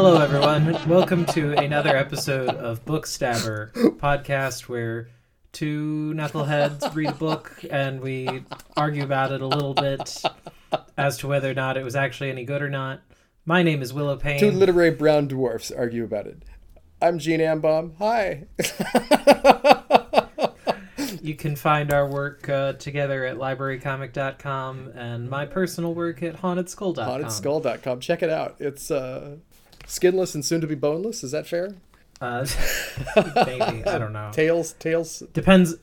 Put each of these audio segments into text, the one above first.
Hello, everyone. Welcome to another episode of Bookstabber, podcast where two knuckleheads read a book and we argue about it a little bit as to whether or not it was actually any good or not. My name is Willow Payne. Two literary brown dwarfs argue about it. I'm Gene Ambaum. Hi. you can find our work uh, together at librarycomic.com and my personal work at hauntedskull.com. Hauntedskull.com. Check it out. It's uh, skinless and soon to be boneless. Is that fair? Uh, maybe I don't know. Tails, tails. Depends.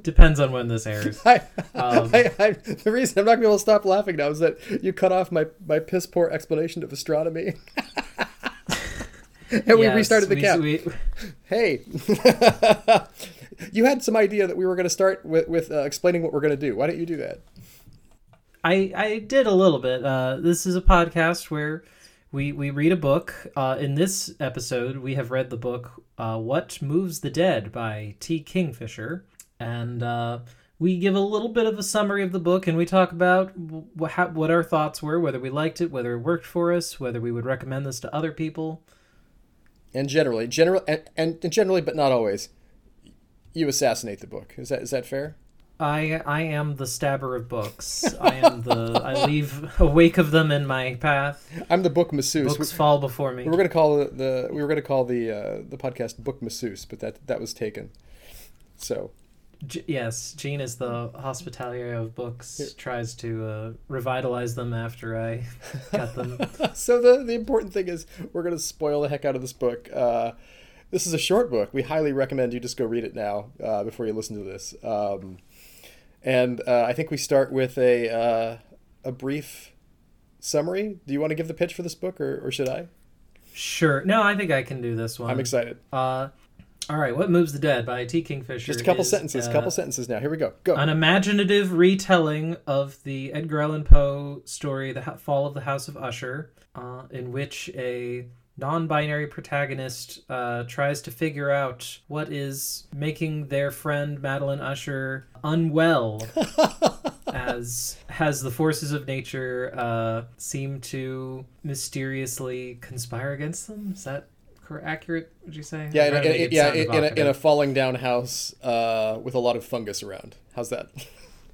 Depends on when this airs. I, um, I, I, the reason I'm not gonna be able to stop laughing now is that you cut off my my piss poor explanation of astronomy. and we restarted the cap. We... Hey, you had some idea that we were going to start with with uh, explaining what we're going to do. Why don't you do that? I I did a little bit. Uh, this is a podcast where we we read a book. Uh, in this episode, we have read the book uh, "What Moves the Dead" by T. Kingfisher, and uh, we give a little bit of a summary of the book, and we talk about wh- what our thoughts were, whether we liked it, whether it worked for us, whether we would recommend this to other people. And generally, general and, and generally, but not always, you assassinate the book. Is that is that fair? I I am the stabber of books. I am the I leave a wake of them in my path. I'm the book masseuse. Books we, fall before me. We were gonna call the, the we were gonna call the uh, the podcast book masseuse, but that that was taken. So. G- yes, Gene is the hospitalier of books. Yeah. Tries to uh, revitalize them after I cut them. so the the important thing is we're gonna spoil the heck out of this book. Uh, this is a short book. We highly recommend you just go read it now uh, before you listen to this. Um, and uh, I think we start with a uh, a brief summary. Do you want to give the pitch for this book, or, or should I? Sure. No, I think I can do this one. I'm excited. Uh, all right. What Moves the Dead by T. Kingfisher. Just a couple is, sentences. A uh, couple sentences now. Here we go. Go. An imaginative retelling of the Edgar Allan Poe story, The Fall of the House of Usher, uh, in which a non-binary protagonist uh, tries to figure out what is making their friend Madeline Usher unwell as has the forces of nature uh, seem to mysteriously conspire against them. Is that accurate would you say? Yeah in a, yeah in, in, a, in a falling down house uh, with a lot of fungus around. How's that?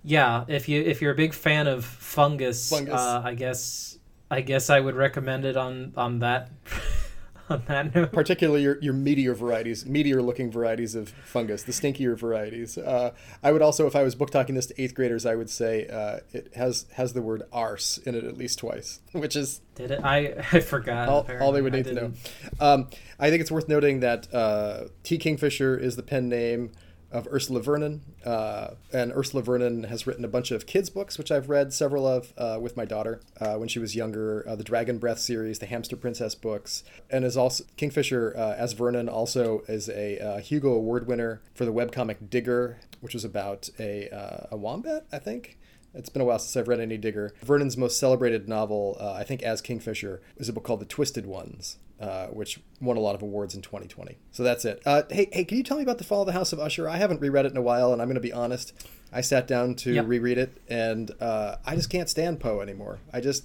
Yeah if you if you're a big fan of fungus, fungus. Uh, i guess I guess I would recommend it on on that on that note. Particularly your, your meteor varieties, meteor looking varieties of fungus, the stinkier varieties. Uh, I would also, if I was book talking this to eighth graders, I would say uh, it has has the word arse in it at least twice, which is did it? I I forgot. All, all they would need to know. Um, I think it's worth noting that uh, T. Kingfisher is the pen name of Ursula Vernon. Uh, and Ursula Vernon has written a bunch of kids' books, which I've read several of uh, with my daughter uh, when she was younger. Uh, the Dragon Breath series, the Hamster Princess books, and is also Kingfisher uh, as Vernon also is a uh, Hugo Award winner for the webcomic Digger, which was about a a wombat, I think. It's been a while since I've read any Digger. Vernon's most celebrated novel, I think, as Kingfisher, is a book called The Twisted Ones, uh, which won a lot of awards in 2020. So that's it. Uh, hey, hey, can you tell me about the Fall of the House of Usher? I haven't reread it in a while, and I'm going to be honest. I sat down to yep. reread it, and uh, I just can't stand Poe anymore. I just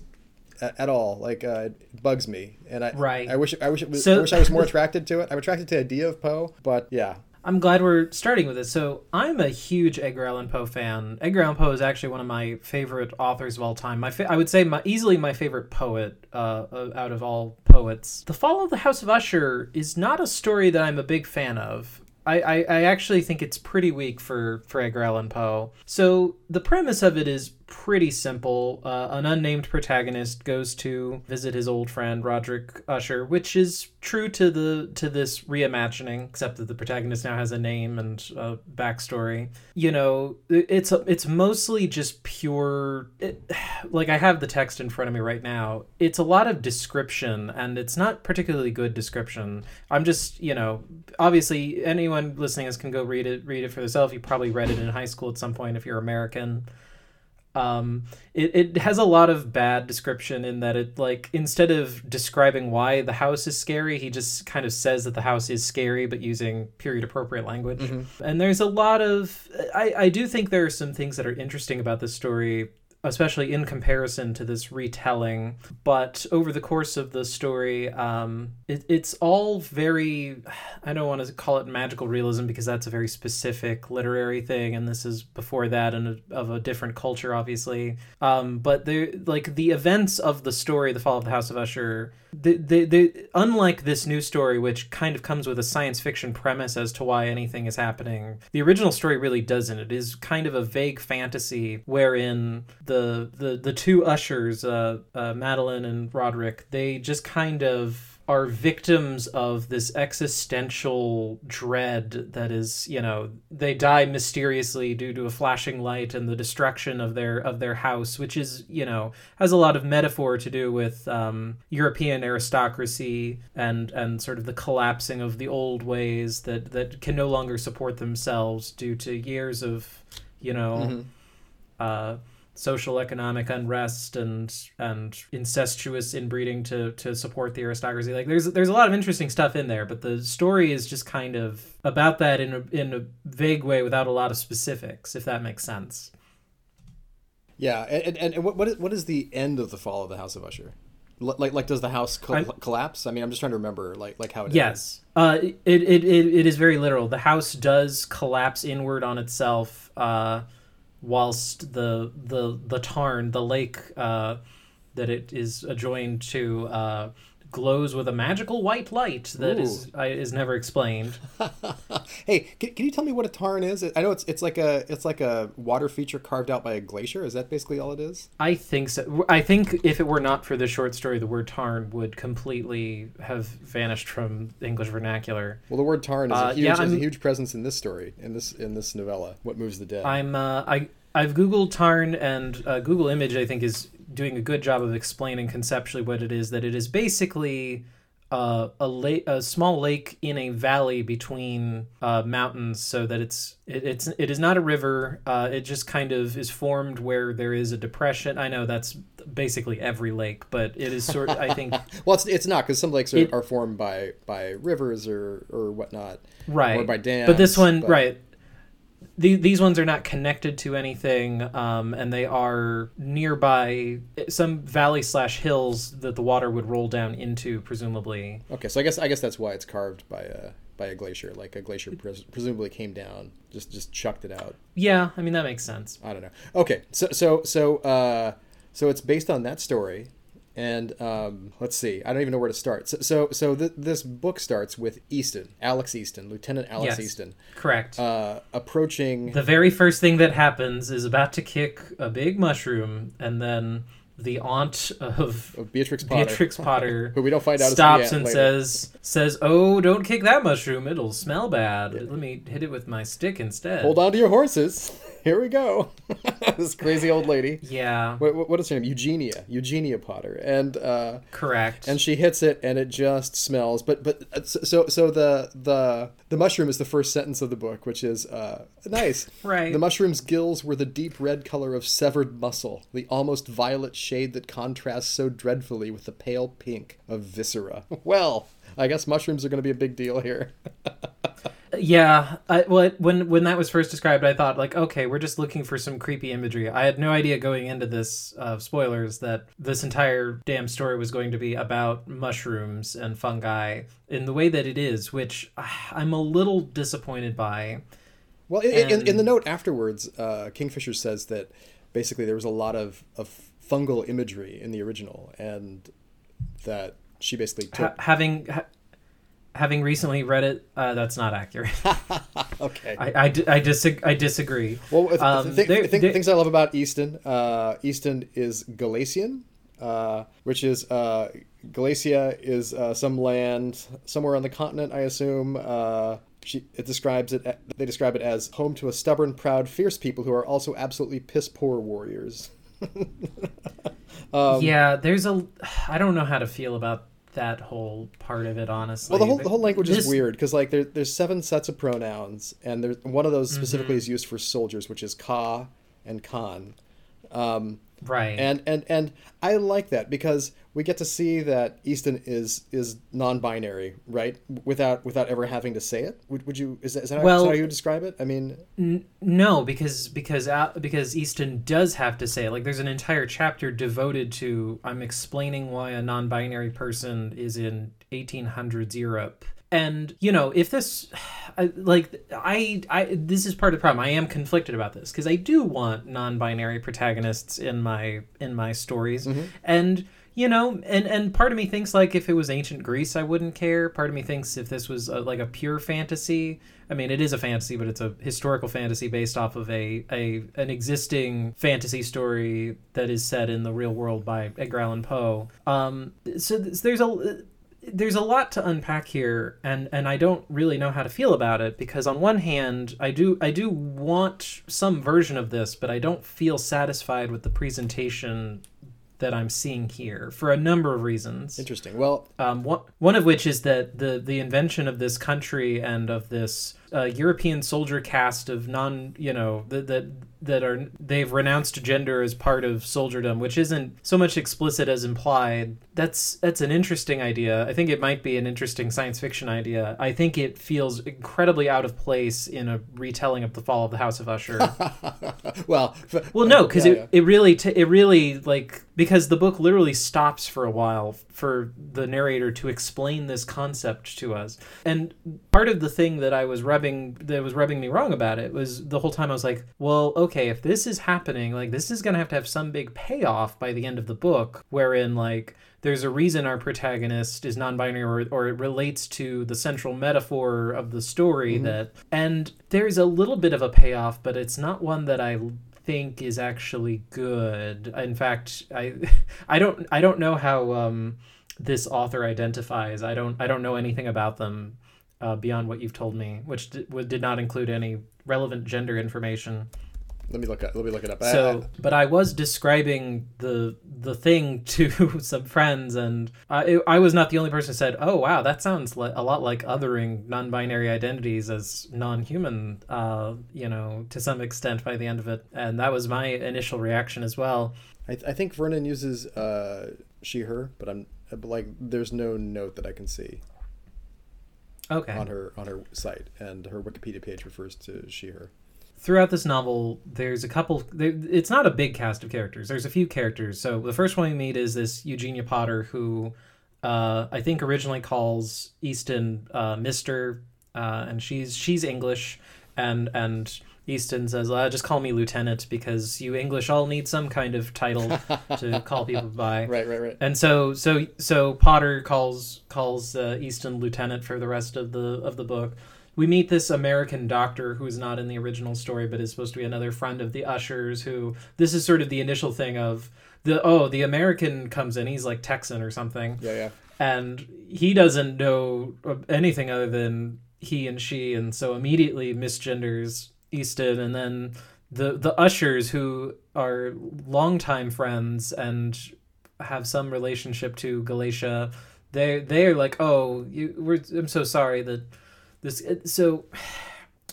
at, all like uh, it bugs me, and I right. I wish I wish it was, so, I wish I was more attracted to it. I'm attracted to the idea of Poe, but yeah, I'm glad we're starting with this. So I'm a huge Edgar Allan Poe fan. Edgar Allan Poe is actually one of my favorite authors of all time. My fa- I would say my easily my favorite poet uh, out of all poets. The Fall of the House of Usher is not a story that I'm a big fan of. I, I, I actually think it's pretty weak for, for Edgar Allan Poe. So the premise of it is pretty simple. Uh, an unnamed protagonist goes to visit his old friend Roderick Usher, which is true to the to this reimagining, except that the protagonist now has a name and a backstory. You know, it's it's mostly just pure. It, like I have the text in front of me right now. It's a lot of description, and it's not particularly good description. I'm just you know, obviously anyone listening us can go read it read it for themselves. You probably read it in high school at some point if you're American um it, it has a lot of bad description in that it like instead of describing why the house is scary he just kind of says that the house is scary but using period appropriate language mm-hmm. and there's a lot of I, I do think there are some things that are interesting about this story especially in comparison to this retelling. But over the course of the story, um, it, it's all very, I don't want to call it magical realism because that's a very specific literary thing, and this is before that and of a different culture, obviously. Um, but like the events of the story, The Fall of the House of Usher, the, the, the, unlike this new story, which kind of comes with a science fiction premise as to why anything is happening, the original story really doesn't. It is kind of a vague fantasy wherein the the the two ushers, uh, uh, Madeline and Roderick, they just kind of are victims of this existential dread that is you know they die mysteriously due to a flashing light and the destruction of their of their house which is you know has a lot of metaphor to do with um, european aristocracy and and sort of the collapsing of the old ways that that can no longer support themselves due to years of you know mm-hmm. uh social economic unrest and and incestuous inbreeding to to support the aristocracy. Like there's there's a lot of interesting stuff in there but the story is just kind of about that in a in a vague way without a lot of specifics if that makes sense. Yeah and and, and what what is, what is the end of the fall of the house of usher? Like like does the house co- collapse? I mean i'm just trying to remember like like how it yes. uh it, it it it is very literal. The house does collapse inward on itself uh whilst the the the tarn, the lake uh, that it is adjoined to, uh, glows with a magical white light that Ooh. is uh, is never explained. hey, can, can, you tell me what a tarn is? I know it's it's like a it's like a water feature carved out by a glacier. Is that basically all it is? I think so. I think if it were not for the short story, the word tarn would completely have vanished from English vernacular. Well, the word tarn is, uh, a, huge, yeah, is a huge presence in this story in this in this novella. What moves the dead? I'm uh, I I've googled tarn and uh, Google Image. I think is doing a good job of explaining conceptually what it is. That it is basically uh, a lake, a small lake in a valley between uh, mountains, so that it's it, it's it is not a river. Uh, it just kind of is formed where there is a depression. I know that's basically every lake, but it is sort. I think. well, it's it's not because some lakes are, it, are formed by by rivers or or whatnot, right? Or by dams. But this one, but... right? The, these ones are not connected to anything, um, and they are nearby some valley slash hills that the water would roll down into, presumably. Okay, so I guess I guess that's why it's carved by a by a glacier. Like a glacier pres- presumably came down, just just chucked it out. Yeah, I mean that makes sense. I don't know. Okay, so so so uh, so it's based on that story, and um, let's see, I don't even know where to start. So, so, so th- this book starts with Easton, Alex Easton, Lieutenant Alex yes, Easton. Correct. Uh, approaching. The very first thing that happens is about to kick a big mushroom, and then the aunt of, of Beatrix Potter, Beatrix Potter who we don't find out stops and later. says says, "Oh, don't kick that mushroom; it'll smell bad. Let me hit it with my stick instead." Hold on to your horses here we go. this crazy old lady. Yeah. What, what is her name? Eugenia. Eugenia Potter. And uh, correct. And she hits it, and it just smells. But but uh, so so the the the mushroom is the first sentence of the book, which is uh, nice. right. The mushroom's gills were the deep red color of severed muscle, the almost violet shade that contrasts so dreadfully with the pale pink of viscera. Well, I guess mushrooms are going to be a big deal here. Yeah I, well, when when that was first described i thought like okay we're just looking for some creepy imagery. I had no idea going into this uh, spoilers that this entire damn story was going to be about mushrooms and fungi in the way that it is which i'm a little disappointed by. Well in, and... in, in the note afterwards uh, kingfisher says that basically there was a lot of, of fungal imagery in the original and that she basically took... ha- having ha- having recently read it, uh, that's not accurate. okay. I, I, I, disag- I disagree. Well, um, th- th- th- things I love about Easton uh, Easton is Gallacian, uh, which is uh, Gallacia is uh, some land somewhere on the continent, I assume. Uh, she, it describes it. They describe it as home to a stubborn, proud, fierce people who are also absolutely piss poor warriors. um, yeah, there's a. I don't know how to feel about that whole part of it honestly. Well, the whole the whole language this... is weird because like there, there's seven sets of pronouns, and there's one of those specifically mm-hmm. is used for soldiers, which is ka and kan. Um, Right. And and and I like that because we get to see that Easton is is non-binary, right? Without without ever having to say it. Would, would you is that, is that Well- how you describe it? I mean, N- no, because because uh, because Easton does have to say it. Like there's an entire chapter devoted to I'm explaining why a non-binary person is in 1800s Europe. And you know, if this, like, I, I, this is part of the problem. I am conflicted about this because I do want non-binary protagonists in my in my stories, and you know, and and part of me thinks like if it was ancient Greece, I wouldn't care. Part of me thinks if this was a, like a pure fantasy, I mean, it is a fantasy, but it's a historical fantasy based off of a a an existing fantasy story that is set in the real world by Edgar Allan Poe. Um, so th- there's a there's a lot to unpack here and and I don't really know how to feel about it because on one hand I do I do want some version of this but I don't feel satisfied with the presentation that I'm seeing here for a number of reasons. interesting. Well, Um, one, one of which is that the the invention of this country and of this uh, European soldier caste of non, you know, that that are they've renounced gender as part of soldierdom, which isn't so much explicit as implied. That's that's an interesting idea. I think it might be an interesting science fiction idea. I think it feels incredibly out of place in a retelling of the fall of the House of Usher. well, Well, no, uh, because yeah, it, yeah. it really t- it really like because the book literally stops for a while for the narrator to explain this concept to us, and part of the thing that I was rubbing that was rubbing me wrong about it was the whole time I was like, well, okay, if this is happening, like this is gonna have to have some big payoff by the end of the book, wherein like there's a reason our protagonist is non-binary or, or it relates to the central metaphor of the story that and there's a little bit of a payoff but it's not one that i think is actually good. In fact i i don't i don't know how um this author identifies. I don't i don't know anything about them uh, beyond what you've told me which d- did not include any relevant gender information let me look at let me look it up. So, but I was describing the the thing to some friends, and I I was not the only person who said, "Oh wow, that sounds li- a lot like othering non-binary identities as non-human." Uh, you know, to some extent by the end of it, and that was my initial reaction as well. I, I think Vernon uses uh, she/her, but I'm but like there's no note that I can see Okay. on her on her site, and her Wikipedia page refers to she/her. Throughout this novel there's a couple there, it's not a big cast of characters there's a few characters so the first one we meet is this eugenia potter who uh, i think originally calls easton uh, mr uh, and she's she's english and and easton says uh, just call me lieutenant because you english all need some kind of title to call people by Right, right, right. and so so so Potter calls calls uh, Easton lieutenant for the rest of the of the book. We meet this American doctor who's not in the original story, but is supposed to be another friend of the ushers. Who this is sort of the initial thing of the oh the American comes in. He's like Texan or something, Yeah, yeah. and he doesn't know anything other than he and she, and so immediately misgenders Easton, and then the the ushers who are longtime friends and have some relationship to Gallacia, they they're like, oh, you, we're, I'm so sorry that this. So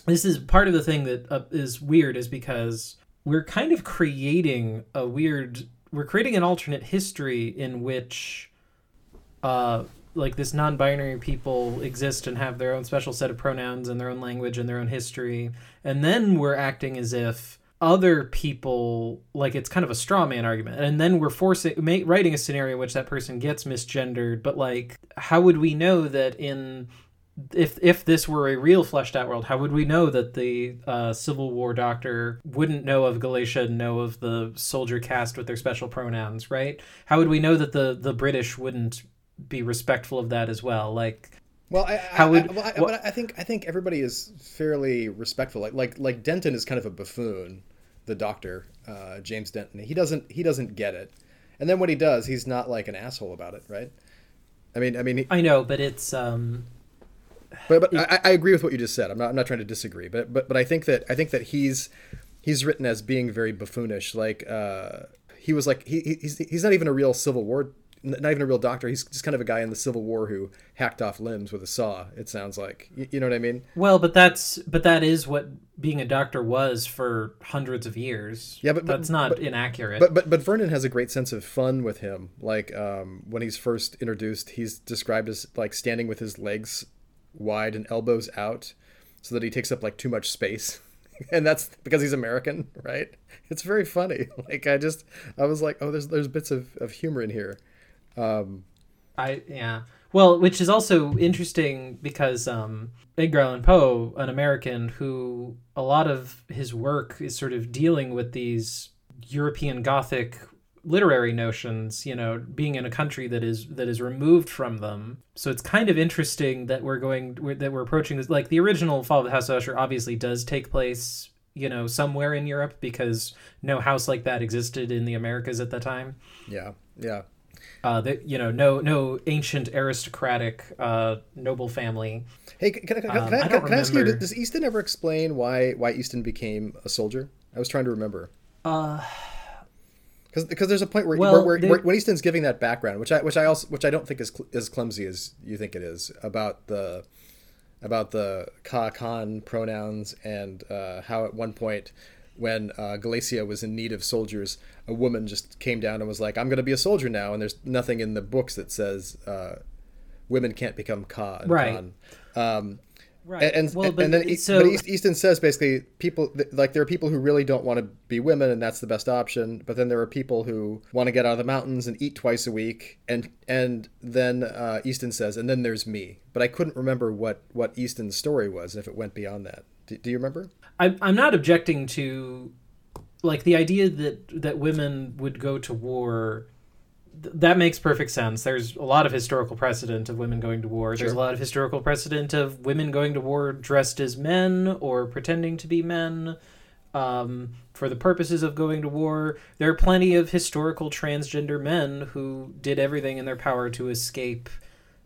this is part of the thing that uh, is weird, is because we're kind of creating a weird. We're creating an alternate history in which, uh, like this non-binary people exist and have their own special set of pronouns and their own language and their own history, and then we're acting as if other people like it's kind of a straw man argument and then we're forcing writing a scenario in which that person gets misgendered but like how would we know that in if if this were a real fleshed out world how would we know that the uh, civil war doctor wouldn't know of gallacia and know of the soldier caste with their special pronouns right how would we know that the the british wouldn't be respectful of that as well like Well, I, How would- I, well, I, what- I think I think everybody is fairly respectful. Like like like Denton is kind of a buffoon, the doctor, uh, James Denton. He doesn't he doesn't get it, and then when he does, he's not like an asshole about it, right? I mean, I mean, he, i know but it's um but but I, I agree with what you just said. I'm not I'm not trying to disagree, but but but I think that I think that he's he's written as being very buffoonish. Like uh, he was like he he- he's he's not even a real Civil War not even a real doctor. He's just kind of a guy in the Civil War who hacked off limbs with a saw. It sounds like you, you know what I mean. Well, but that's but that is what being a doctor was for hundreds of years. Yeah, but, but that's not but, inaccurate. But but but Vernon has a great sense of fun with him. Like um, when he's first introduced, he's described as like standing with his legs wide and elbows out, so that he takes up like too much space. and that's because he's American, right? It's very funny. Like I just, I was like, oh, there's there's bits of, of humor in here. Um, I yeah. Well, which is also interesting because um, Edgar Allan Poe, an American who a lot of his work is sort of dealing with these European Gothic literary notions you know being in a country that is that is removed from them. So it's kind of interesting that we're going that we're approaching this like the original fall of the house of usher obviously does take place you know somewhere in europe because no house like that existed in the americas at the time. Yeah yeah. Uh that you know no no ancient aristocratic uh noble family. Hey can, can, can, um, can I, I, can I ask you does easton ever explain why why easton became a soldier? I was trying to remember. Uh because because there's a point where, well, where, where, where, when Easton's giving that background, which I which I also which I don't think is cl- as clumsy as you think it is about the about the ka kan pronouns and uh, how at one point when uh, Gallacia was in need of soldiers, a woman just came down and was like, "I'm going to be a soldier now," and there's nothing in the books that says uh, women can't become ka and right. kan. Um, Right. And, well, but, and then so, but Easton says basically people like there are people who really don't want to be women and that's the best option. But then there are people who want to get out of the mountains and eat twice a week. And and then uh, Easton says, and then there's me. But I couldn't remember what what Easton's story was if it went beyond that. Do, do you remember? I, I'm not objecting to like the idea that that women would go to war that makes perfect sense. There's a lot of historical precedent of women going to war. Sure. There's a lot of historical precedent of women going to war dressed as men or pretending to be men um, for the purposes of going to war. There are plenty of historical transgender men who did everything in their power to escape,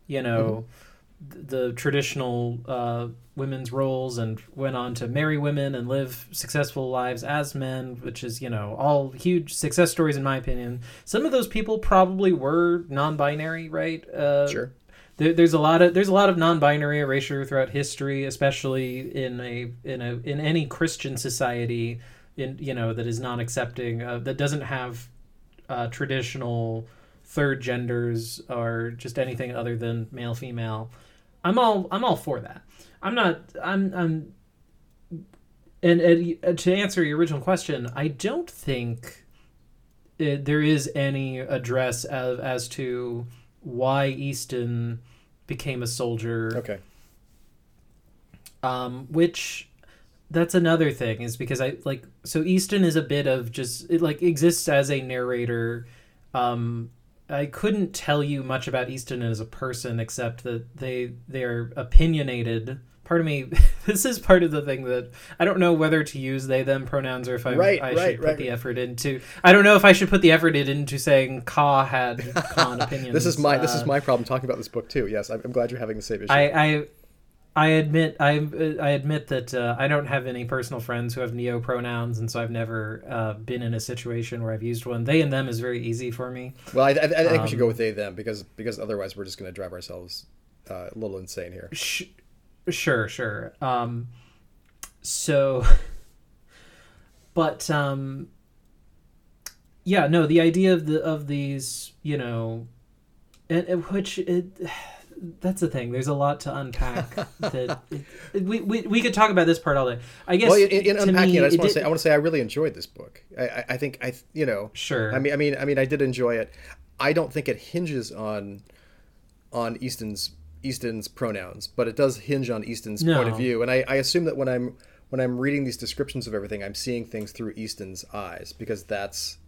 you know, mm-hmm. The traditional uh, women's roles and went on to marry women and live successful lives as men, which is, you know, all huge success stories in my opinion. Some of those people probably were non-binary, right? Uh, sure. There, there's a lot of there's a lot of non-binary erasure throughout history, especially in a in a in any Christian society, in you know that is non-accepting uh, that doesn't have uh, traditional third genders or just anything other than male female. I'm all I'm all for that. I'm not. I'm. I'm. And, and to answer your original question, I don't think it, there is any address as as to why Easton became a soldier. Okay. Um, which that's another thing is because I like so Easton is a bit of just it like exists as a narrator. Um, I couldn't tell you much about Easton as a person except that they they are opinionated. Part of me this is part of the thing that i don't know whether to use they them pronouns or if i, right, I right, should put right. the effort into i don't know if i should put the effort into saying ka had kan opinions this is my uh, this is my problem talking about this book too. Yes i'm, I'm glad you're having the same issue. I i I admit I I admit that uh, I don't have any personal friends who have neo pronouns, and so I've never uh, been in a situation where I've used one. They and them is very easy for me. Well, I, I, I think um, we should go Um, with they them because because otherwise we're just going to drive ourselves uh, a little insane here. Sh- sure, sure. Um, so, but um, yeah, no, the idea of the of these, you know, and, and which it, that's the thing. There's a lot to unpack. that it, we, we we could talk about this part all day. I guess. Well, in, in unpacking me, it, I just want to say I want to say I really enjoyed this book. I, I, I think I you know Sure. I mean I mean I mean I did enjoy it. I don't think it hinges on on Easton's Easton's pronouns, but it does hinge on Easton's point of view. And I, I assume that when I'm when I'm reading these descriptions of everything, I'm seeing things through Easton's eyes because that's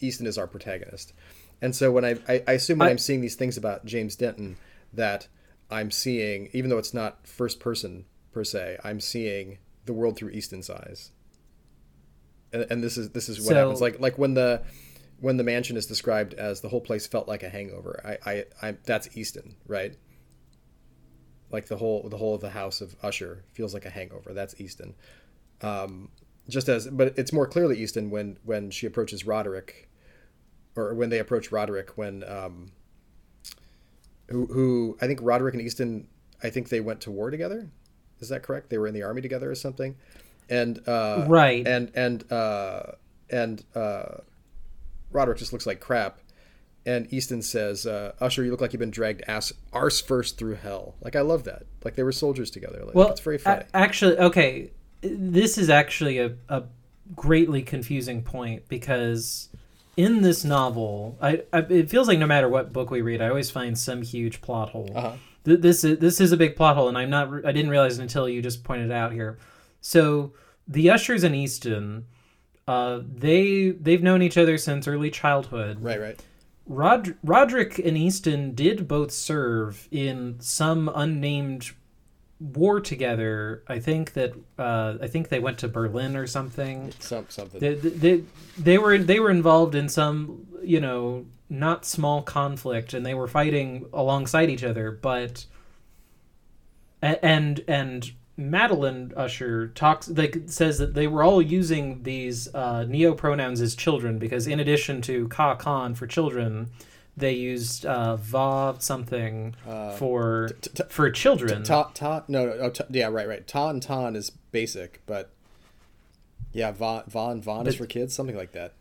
Easton is our protagonist. And so when I I, I assume when I, am seeing these things about James Denton that I'm seeing, even though it's not first person per se, I'm seeing the world through Easton's eyes. And, and this is this is what So- happens. Like like when the when the mansion is described as the whole place felt like a hangover. I I, I that's Easton, right? Like the whole the whole of the house of Usher feels like a hangover. That's Easton. Um, just as, but it's more clearly Easton when when she approaches Roderick, or when they approach Roderick when um, who who I think Roderick and Easton I think they went to war together. Is that correct? They were in the army together or something. And uh, Right. And and uh, and uh, Roderick just looks like crap. And Easton says, uh, "Usher, you look like you've been dragged ass arse first through hell." Like I love that. Like they were soldiers together. Like, Well, it's very funny. a- actually, okay, this is actually a, a greatly confusing point because in this novel, I, I it feels like no matter what book we read, I always find some huge plot hole. Uh-huh. Th- This is this is a big plot hole, and I'm not. I didn't realize it until you just pointed it out here. So the Ushers and Easton, uh, they they've known each other since early childhood. right, right. Rod- Roderick and Easton did both serve in some unnamed war together. I think that uh, I think they went to Berlin or something. Some something. They, they they were they were involved in some you know not small conflict, and they were fighting alongside each other. But and and Madeline Usher talks like says that they were all using these uh, neo pronouns as children because in addition to ka kan for children, they used uh, va something Uh, for t- t- for children. Ta ta no no oh, ta, yeah right right ta and ton is basic but yeah va von von is for kids something like that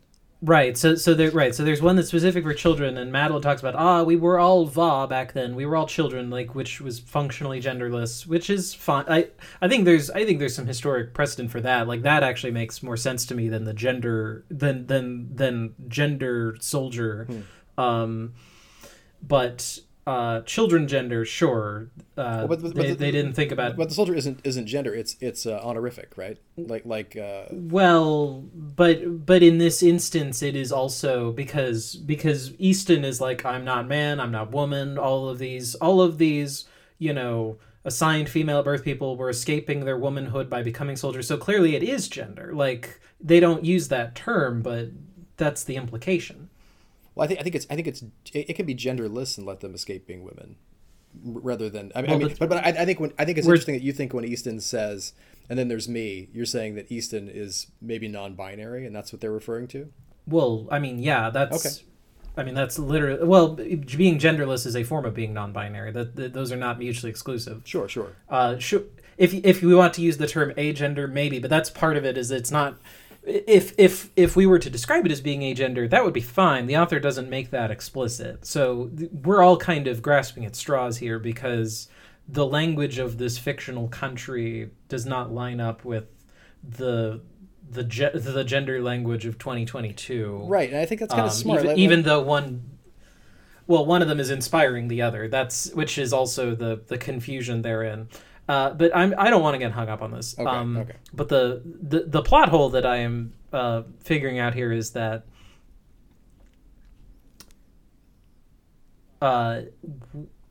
Right. So so there right. So there's one that's specific for children, and Madeline talks about ah we were all va back then. We were all children, like which was functionally genderless, which is fine. I I think there's I think there's some historic precedent for that. Like that actually makes more sense to me than the gender than than than gender soldier. Um, but uh, children gender sure. Uh, Well, but- but they, the- they didn't think about but the soldier isn't isn't gender it's it's uh, honorific right like like uh Well, but but in this instance, it is also because because Easton is like I'm not man, I'm not woman. All of these, all of these, you know, assigned female at birth people were escaping their womanhood by becoming soldiers. So clearly, it is gender. Like they don't use that term, but that's the implication. Well i think i think it's i think it's it, it can be genderless and let them escape being women rather than i mean, I mean but- but, I, I think when i think it's interesting that you think when easton says and then there's me you're saying that easton is maybe non-binary and that's what they're referring to Well, I mean, yeah, that's. Okay. I mean, that's literally well, being genderless is a form of being non-binary. That, that those are not mutually exclusive. sure sure uh, sure, if if we want to use the term agender, maybe, but that's part of it. Is it's not. If if if we were to describe it as being agender, that would be fine. The author doesn't make that explicit, so we're all kind of grasping at straws here because the language of this fictional country does not line up with the the ge- the gender language of 2022. right and i think that's kind of Um, smart even, Like- even though one well one of them is inspiring the other that's which is also the the confusion therein uh, but I'm I don't want to get hung up on this. Okay, um, okay. But the, the the plot hole that I am uh, figuring out here is that uh,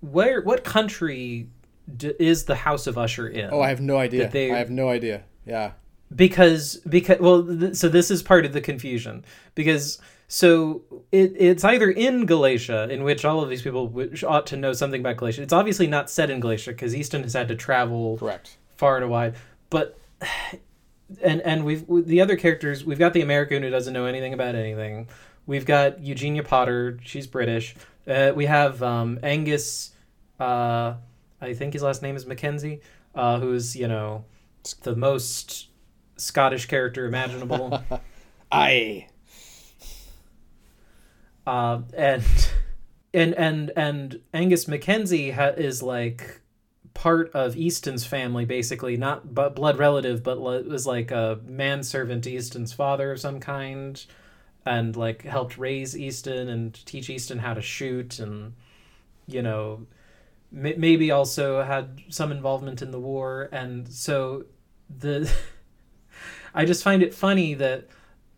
where what country d- is the House of Usher in? oh i have no idea they- i have no idea yeah because because well th- so this is part of the confusion because so it, it's either in Gallacia in which all of these people which ought to know something about Gallacia. It's obviously not set in Gallacia because Easton has had to travel correct. far and wide. But and and we've the other characters we've got the American who doesn't know anything about anything. We've got Eugenia Potter she's British. Uh, we have um, Angus uh, I think his last name is Mackenzie uh, who's you know the most Scottish character imaginable. I uh, and and and and Angus Mackenzie ha- is like part of Easton's family, basically not but blood relative, but was like a manservant to Easton's father of some kind, and like helped raise Easton and teach Easton how to shoot, and you know, m- maybe also had some involvement in the war, and so the. I just find it funny that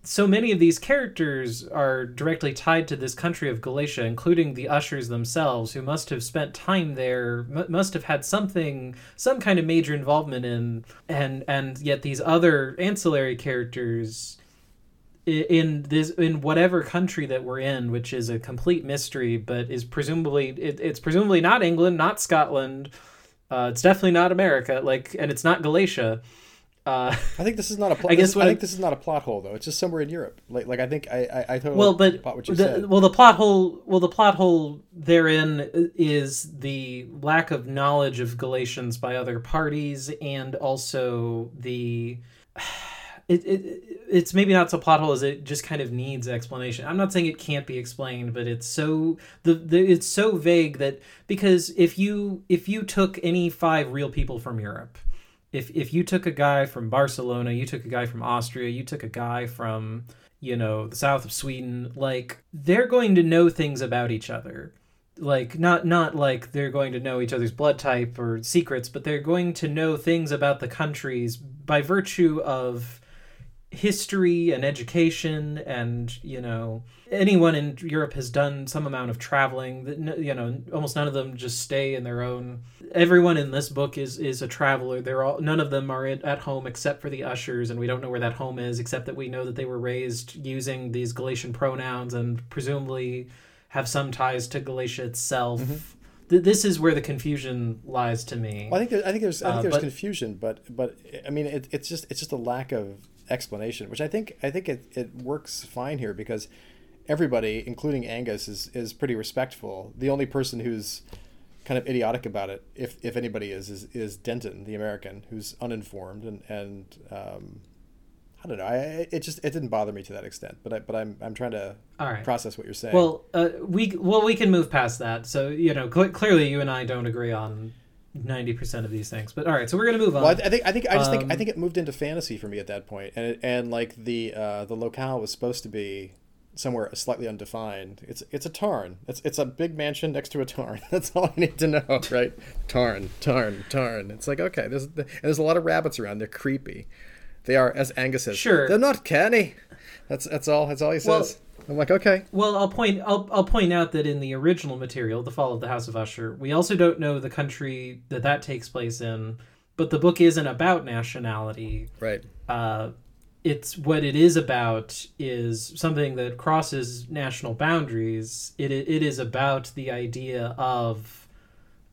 so many of these characters are directly tied to this country of Gallacia, including the ushers themselves, who must have spent time there, m- must have had something, some kind of major involvement in, and and yet these other ancillary characters i- in this in whatever country that we're in, which is a complete mystery, but is presumably it, it's presumably not England, not Scotland, uh, it's definitely not America, like, and it's not Gallacia Uh, I think this is not a. Pl- I guess this, I think this is not a plot hole though. It's just somewhere in Europe. Like, like I think I, I, I totally well, but what you the, said. well, the plot hole, well, the plot hole therein is the lack of knowledge of Gallacians by other parties, and also the. It, it it's maybe not so plot hole as it just kind of needs explanation. I'm not saying it can't be explained, but it's so the, the it's so vague that because if you if you took any five real people from Europe, if if you took a guy from Barcelona, you took a guy from Austria, you took a guy from you know the south of Sweden, like they're going to know things about each other. Like not not like they're going to know each other's blood type or secrets, but they're going to know things about the countries by virtue of history and education and you know anyone in Europe has done some amount of traveling that you know almost none of them just stay in their own. Everyone in this book is is a traveler. They're all none of them are at, home except for the ushers and we don't know where that home is except that we know that they were raised using these Gallacian pronouns and presumably have some ties to Gallacia itself. Th- this is where the confusion lies to me. Well, I think there, I think there's I think Uh, there's but- confusion, but but I mean it, it's just it's just a lack of explanation, which I think I think it, it works fine here because everybody, including Angus, is is pretty respectful. The only person who's kind of idiotic about it, if if anybody is, is is Denton, the American, who's uninformed and and um, I don't know. I it just it didn't bother me to that extent, but I but I'm I'm trying to right process what you're saying. Well, uh, we well we can move past that. So you know, cl- clearly you and I don't agree on ninety percent of these things. But all right, so we're gonna move on. Well, I, think I think I just think I Um, think it moved into fantasy for me at that point, and it, and like the uh, the locale was supposed to be somewhere slightly undefined. It's it's a tarn. It's it's a big mansion next to a tarn. That's all I need to know, right? Tarn, tarn, tarn. It's like okay, there's and there's a lot of rabbits around. They're creepy. They are, as Angus says. Sure. They're not canny. That's that's all. That's all he Well- says. I'm like okay. well, I'll point I'll I'll point out that in the original material, The Fall of the House of Usher, we also don't know the country that that takes place in. But the book isn't about nationality. Right. uh, it's what it is about is something that crosses national boundaries. It it is about the idea of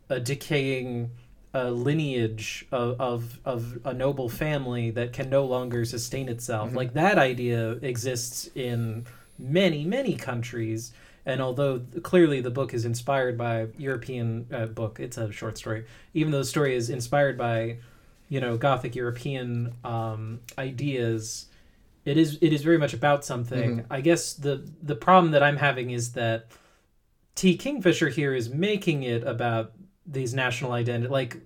a decaying uh, lineage of, of of a noble family that can no longer sustain itself. Like that idea exists in many many countries. And although clearly the book is inspired by European uh, book, it's a short story. Even though the story is inspired by you know gothic european um, ideas it is it is very much about something i guess the the problem that i'm having is that t kingfisher here is making it about these national identity like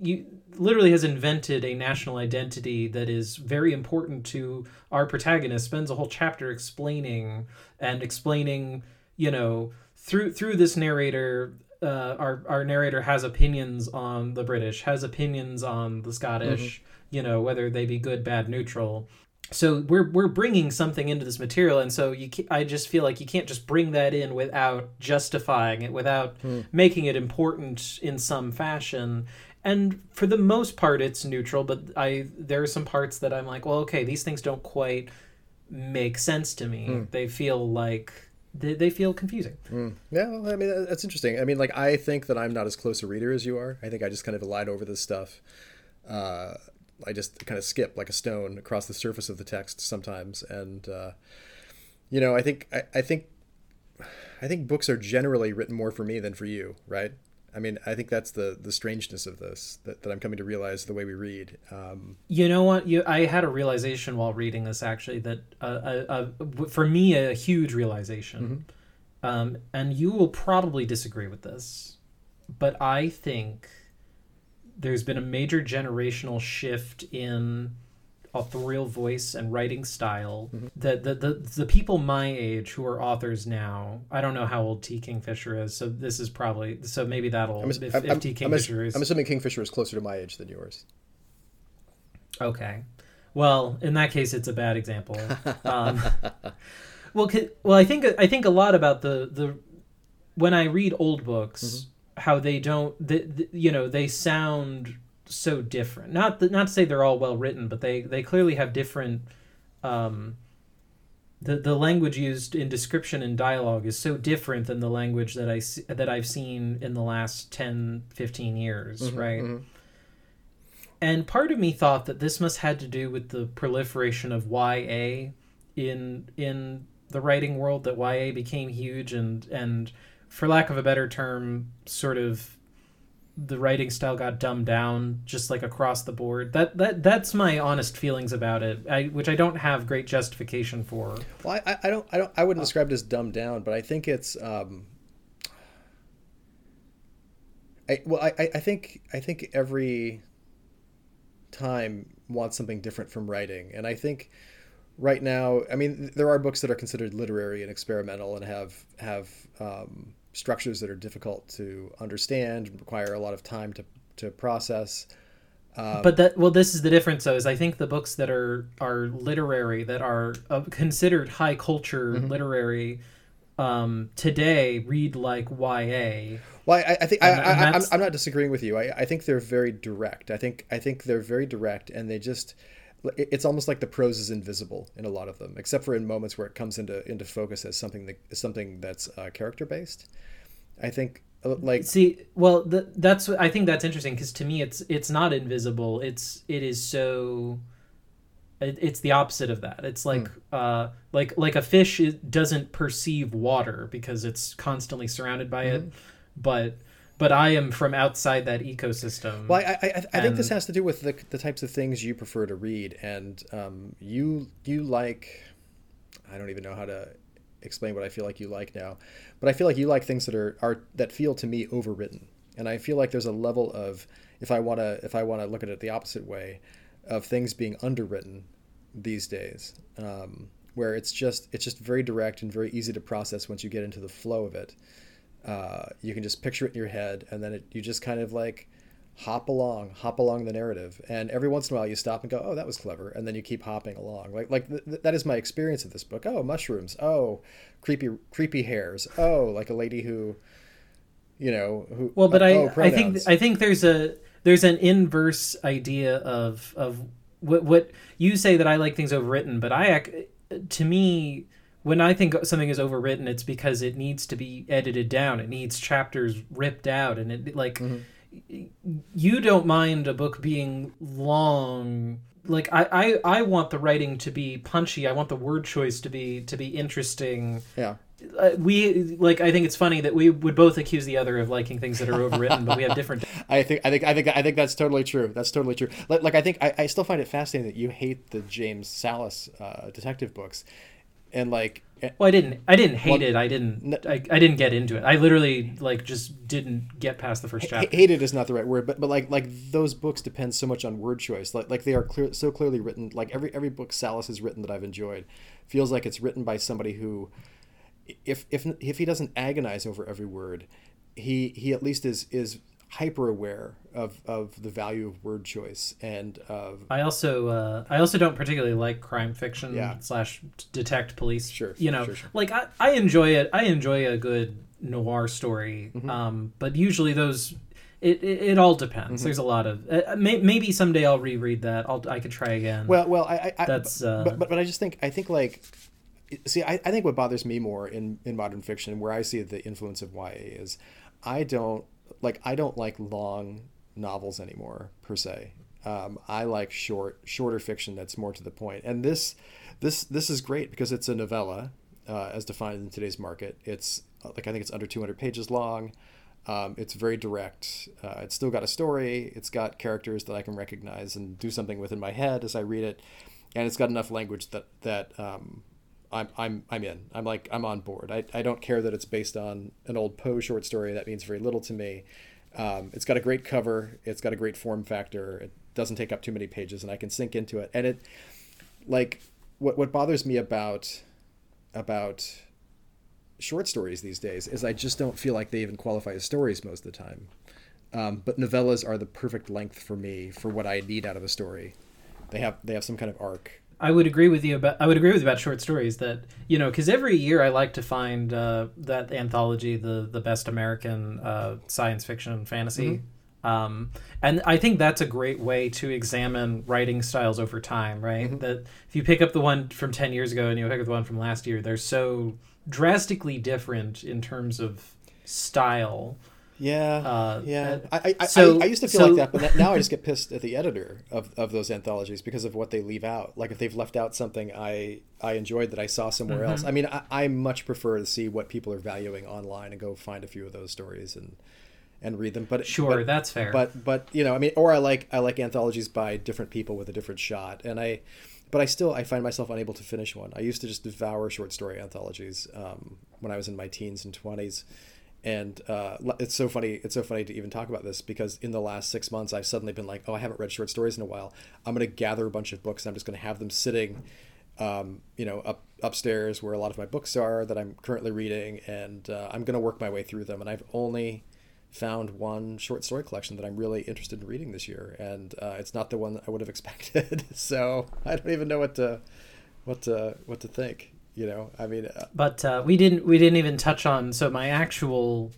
you literally has invented a national identity that is very important to our protagonist spends a whole chapter explaining and explaining you know through through this narrator uh, our our narrator has opinions on the British, has opinions on the Scottish, you know, whether they be good, bad, neutral. So we're we're bringing something into this material, and so you I just feel like you can't just bring that in without justifying it, without making it important in some fashion. And for the most part, it's neutral, but I there are some parts that I'm like, well, okay, these things don't quite make sense to me. They feel like they, they feel confusing. Yeah, well, I mean that's interesting. I mean, like I think that I'm not as close a reader as you are. I think I just kind of glide over this stuff. Uh, I just kind of skip like a stone across the surface of the text sometimes, and uh, you know, I think I, I think I think books are generally written more for me than for you, right? I mean, I think that's the the strangeness of this that, that I'm coming to realize the way we read. Um, You know what? You, I had a realization while reading this actually that uh, uh, uh, for me a huge realization, um, and you will probably disagree with this, but I think there's been a major generational shift in authorial voice and writing style. That the, the the people my age who are authors now, I don't know how old T Kingfisher is, so this is probably so maybe that'll I'm, if, I'm, if I'm, T I'm, Kingfisher is I'm assuming Kingfisher is closer to my age than yours. Okay. Well, in that case, it's a bad example. Um, well, well, I think I think a lot about the the when I read old books, how they don't, the, the, you know, they sound so different. Not that, not to say they're all well written, but they they clearly have different. Um, the the language used in description and dialogue is so different than the language that I see, that I've seen in the last 10, 15 years, right? and part of me thought that this must had to do with the proliferation of YA in in the writing world that YA became huge and and for lack of a better term sort of the writing style got dumbed down just like across the board. That that that's my honest feelings about it I, which i don't have great justification for. Well I, I don't i don't i wouldn't describe it as dumbed down but i think it's um I, well I, I think i think every time wants something different from writing and i think right now i mean there are books that are considered literary and experimental and have have um, structures that are difficult to understand require a lot of time to to process um, but that well this is the difference though is i think the books that are are literary that are uh, considered high culture mm-hmm. literary um, today read like YA. Well, I, I think I, I, I'm, I'm not disagreeing with you. I, I think they're very direct. I think I think they're very direct, and they just it's almost like the prose is invisible in a lot of them, except for in moments where it comes into into focus as something that something that's uh, character based. I think uh, like see well the, that's i think that's interesting because to me it's it's not invisible it's it is so it, it's the opposite of that it's like mm. uh like like a fish doesn't perceive water because it's constantly surrounded by mm-hmm. it but but I am from outside that ecosystem. Well, I, I, I think this has to do with the, the types of things you prefer to read, and um, you you like. I don't even know how to explain what I feel like you like now, but I feel like you like things that are are that feel to me overwritten, and I feel like there's a level of if I want to if I want to look at it the opposite way, of things being underwritten these days, um, where it's just it's just very direct and very easy to process once you get into the flow of it uh, you can just picture it in your head, and then it, you just kind of like hop along, hop along the narrative, and every once in a while you stop and go, "Oh, that was clever," and then you keep hopping along. Like like th- that is my experience of this book. Oh, mushrooms. Oh, creepy creepy hairs. Oh, like a lady who, you know, who. Well, but uh, I oh, I think I think there's a there's an inverse idea of of what what you say that I like things overwritten, but I to me when I think something is overwritten, it's because it needs to be edited down. It needs chapters ripped out, and it like mm-hmm. you don't mind a book being long. Like I, I, I want the writing to be punchy. I want the word choice to be to be interesting. Yeah. Uh, we like. I think it's funny that we would both accuse the other of liking things that are overwritten, but we have different. I think. I think. I think. I think that's totally true. That's totally true. Like, like I think. I, I still find it fascinating that you hate the James Sallis uh, detective books and like eh, well i didn't i didn't hate well, it. I didn't I, I didn't get into it. I literally like just didn't get past the first chapter. hated is not the right word but but like like those books depend so much on word choice. Like like they are clear so clearly written like every every book sallis has written that i've enjoyed feels like it's written by somebody who if if if he doesn't agonize over every word he he at least is is hyper aware of, of the value of word choice and of I also uh, I also don't particularly like crime fiction yeah. slash detect police. Sure. You know, sure, sure. like I, I enjoy it. I enjoy a good noir story. Mm-hmm. Um, but usually those it, it, it all depends. Mm-hmm. There's a lot of uh, may, maybe someday I'll reread that. I'll I could try again. Well, well, I, I that's uh, but, but but I just think I think like see I, I think what bothers me more in in modern fiction where I see the influence of YA is I don't like I don't like long novels anymore per se. Um, I like short, shorter fiction that's more to the point. And this, this, this is great because it's a novella, uh, as defined in today's market. It's like I think it's under 200 pages long. Um, it's very direct. Uh, it's still got a story. It's got characters that I can recognize and do something with in my head as I read it, and it's got enough language that that um, I'm I'm I'm in. I'm like I'm on board. I, I don't care that it's based on an old Poe short story. That means very little to me. Um, it's got a great cover. It's got a great form factor. It doesn't take up too many pages, and I can sink into it. And it, like, what what bothers me about about short stories these days is I just don't feel like they even qualify as stories most of the time. Um, but novellas are the perfect length for me for what I need out of a story. They have they have some kind of arc I would agree with you about I would agree with you about short stories that you know because every year I like to find uh, that anthology the the best American uh, science fiction and fantasy. Mm-hmm. Um, and I think that's a great way to examine writing styles over time, right? Mm-hmm. That if you pick up the one from 10 years ago and you pick up the one from last year, they're so drastically different in terms of style Yeah, Uh, yeah. I, I, so- I, I used to feel so- like that, but now I just get pissed at the editor of, of those anthologies because of what they leave out. Like if they've left out something I I enjoyed that I saw somewhere else. Mm-hmm. I mean, I, I much prefer to see what people are valuing online and go find a few of those stories and and read them. But Sure, but- that's fair. But but you know, I mean, or I like I like anthologies by different people with a different shot, and I. But I still I find myself unable to finish one. I used to just devour short story anthologies um, when I was in my teens and twenties, and uh, it's so funny. It's so funny to even talk about this because in the last six months, I've suddenly been like, oh, I haven't read short stories in a while. I'm going to gather a bunch of books. and I'm just going to have them sitting, um, you know, up upstairs where a lot of my books are that I'm currently reading, and uh, I'm going to work my way through them. And I've only found one short story collection that I'm really interested in reading this year, and uh, it's not the one I would have expected. so I don't even know what to what to what to think. You know, I mean, uh, But uh, we didn't we didn't even touch on so my actual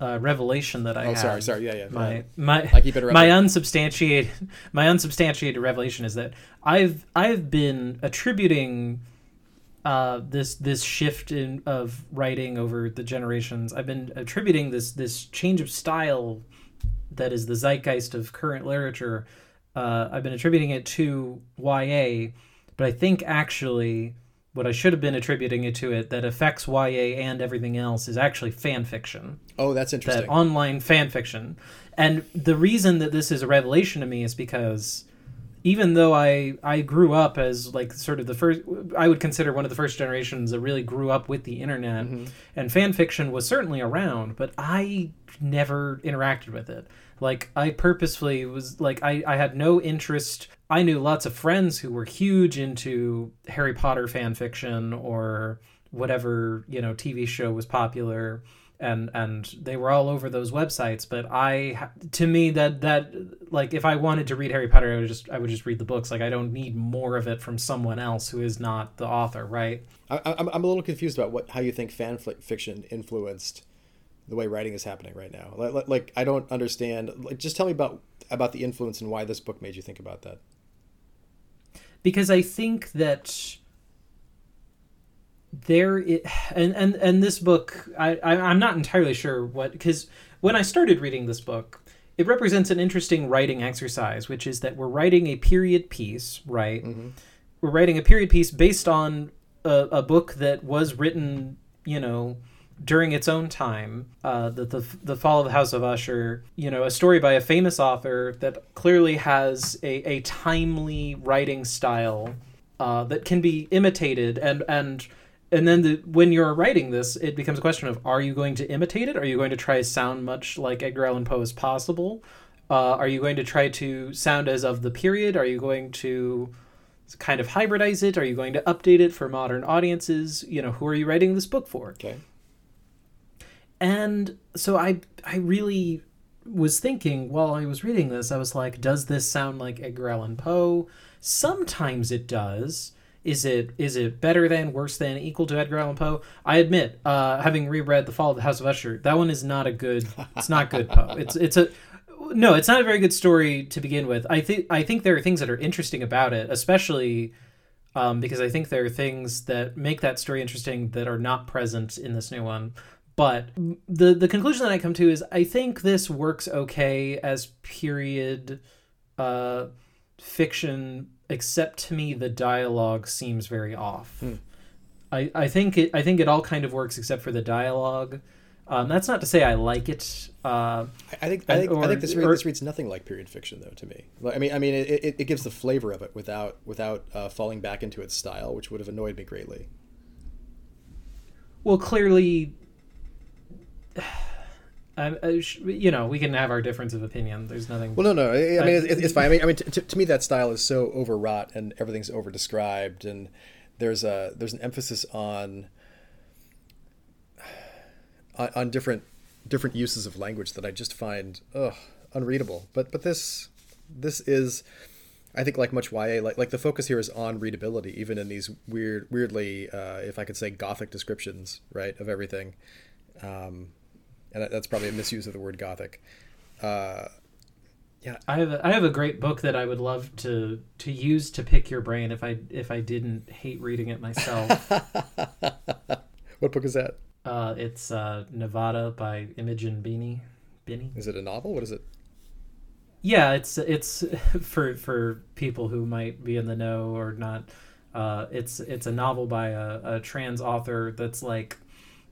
uh, revelation that I oh, had. sorry, sorry, yeah, yeah. My my I keep interrupting. my unsubstantiated my unsubstantiated revelation is that I've I've been attributing uh, this this shift in of writing over the generations. I've been attributing this this change of style that is the zeitgeist of current literature. Uh, I've been attributing it to YA, but I think actually what I should have been attributing it to it that affects YA and everything else is actually fan fiction oh, that's interesting. that online fan fiction. And the reason that this is a revelation to me is because even though I I grew up as like sort of the first I would consider one of the first generations that really grew up with the internet mm-hmm. and fan fiction was certainly around, but I never interacted with it. Like I purposefully was like I, I had no interest I knew lots of friends who were huge into Harry Potter fan fiction or whatever, you know, TV show was popular and and they were all over those websites but i to me that that like if i wanted to read harry potter i would just i would just read the books like i don't need more of it from someone else who is not the author right I, I'm, I'm a little confused about what how you think fan fiction influenced the way writing is happening right now. Like, like, I don't understand. Like, just tell me about about the influence and why this book made you think about that. Because i think that there and and and this book I, I i'm not entirely sure what because when i started reading this book it represents an interesting writing exercise which is that we're writing a period piece right? Mm-hmm. We're writing a period piece based on a, a book that was written you know during its own time uh, the, the the fall of the house of usher you know a story by a famous author that clearly has a, a timely writing style uh, that can be imitated. And and and then the, when you're writing this it becomes a question of are you going to imitate it? Are you going to try to sound much like edgar allan poe as possible? Uh, are you going to try to sound as of the period? Are you going to kind of hybridize it? Are you going to update it for modern audiences? You know who are you writing this book for? Okay. And so I I really was thinking while I was reading this, I was like, does this sound like Edgar Allan Poe? Sometimes it does. Is it is it better than, worse than, equal to Edgar Allan Poe? I admit, uh, having reread The Fall of the House of Usher, that one is not a good. It's not good Poe. It's it's a no. It's not a very good story to begin with. I think I think there are things that are interesting about it, especially um, because I think there are things that make that story interesting that are not present in this new one. But the the conclusion that I come to is I think this works okay as period uh, fiction, except to me the dialogue seems very off. I, I think it I think it all kind of works except for the dialogue. Um, that's not to say I like it. Uh, I, think I think, I think this, read, or- this reads nothing like period fiction though to me. I mean I mean it, it, it gives the flavor of it without without uh, falling back into its style, which would have annoyed me greatly. well, clearly, I, I, you know, we can have our difference of opinion. There's nothing. Well, no, no. I, I mean, it's, it's fine. I mean, I mean, to, to me, that style is so overwrought and everything's overdescribed, and there's a there's an emphasis on on, on different different uses of language that I just find ugh, unreadable. But but this this is, I think, like much YA, like like the focus here is on readability, even in these weird, weirdly, uh, if I could say, gothic descriptions, right, of everything. Um, and that's probably a misuse of the word gothic. Uh, yeah, I have a, I have a great book that I would love to to use to pick your brain if I if I didn't hate reading it myself. what book is that? uh, it's uh, Nevada by Imogen Beanie. Binnie. Is it a novel? What is it? Yeah, it's it's for for people who might be in the know or not. Uh, it's it's a novel by a, a trans author that's like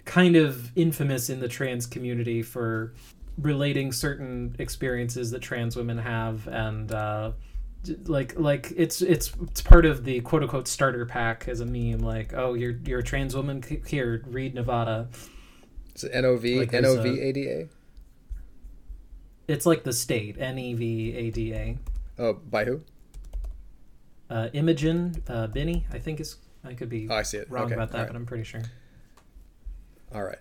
kind of infamous in the trans community for relating certain experiences that trans women have and uh, like like it's it's it's part of the quote unquote starter pack as a meme like oh you're you're a trans woman here read Nevada Is it NOV Like there's a- ADA? it's like the state N E V A D A Oh, by who? uh, Imogen uh, Binnie I think is I could be Oh, I see it. wrong Okay, about that right. but I'm pretty sure All right.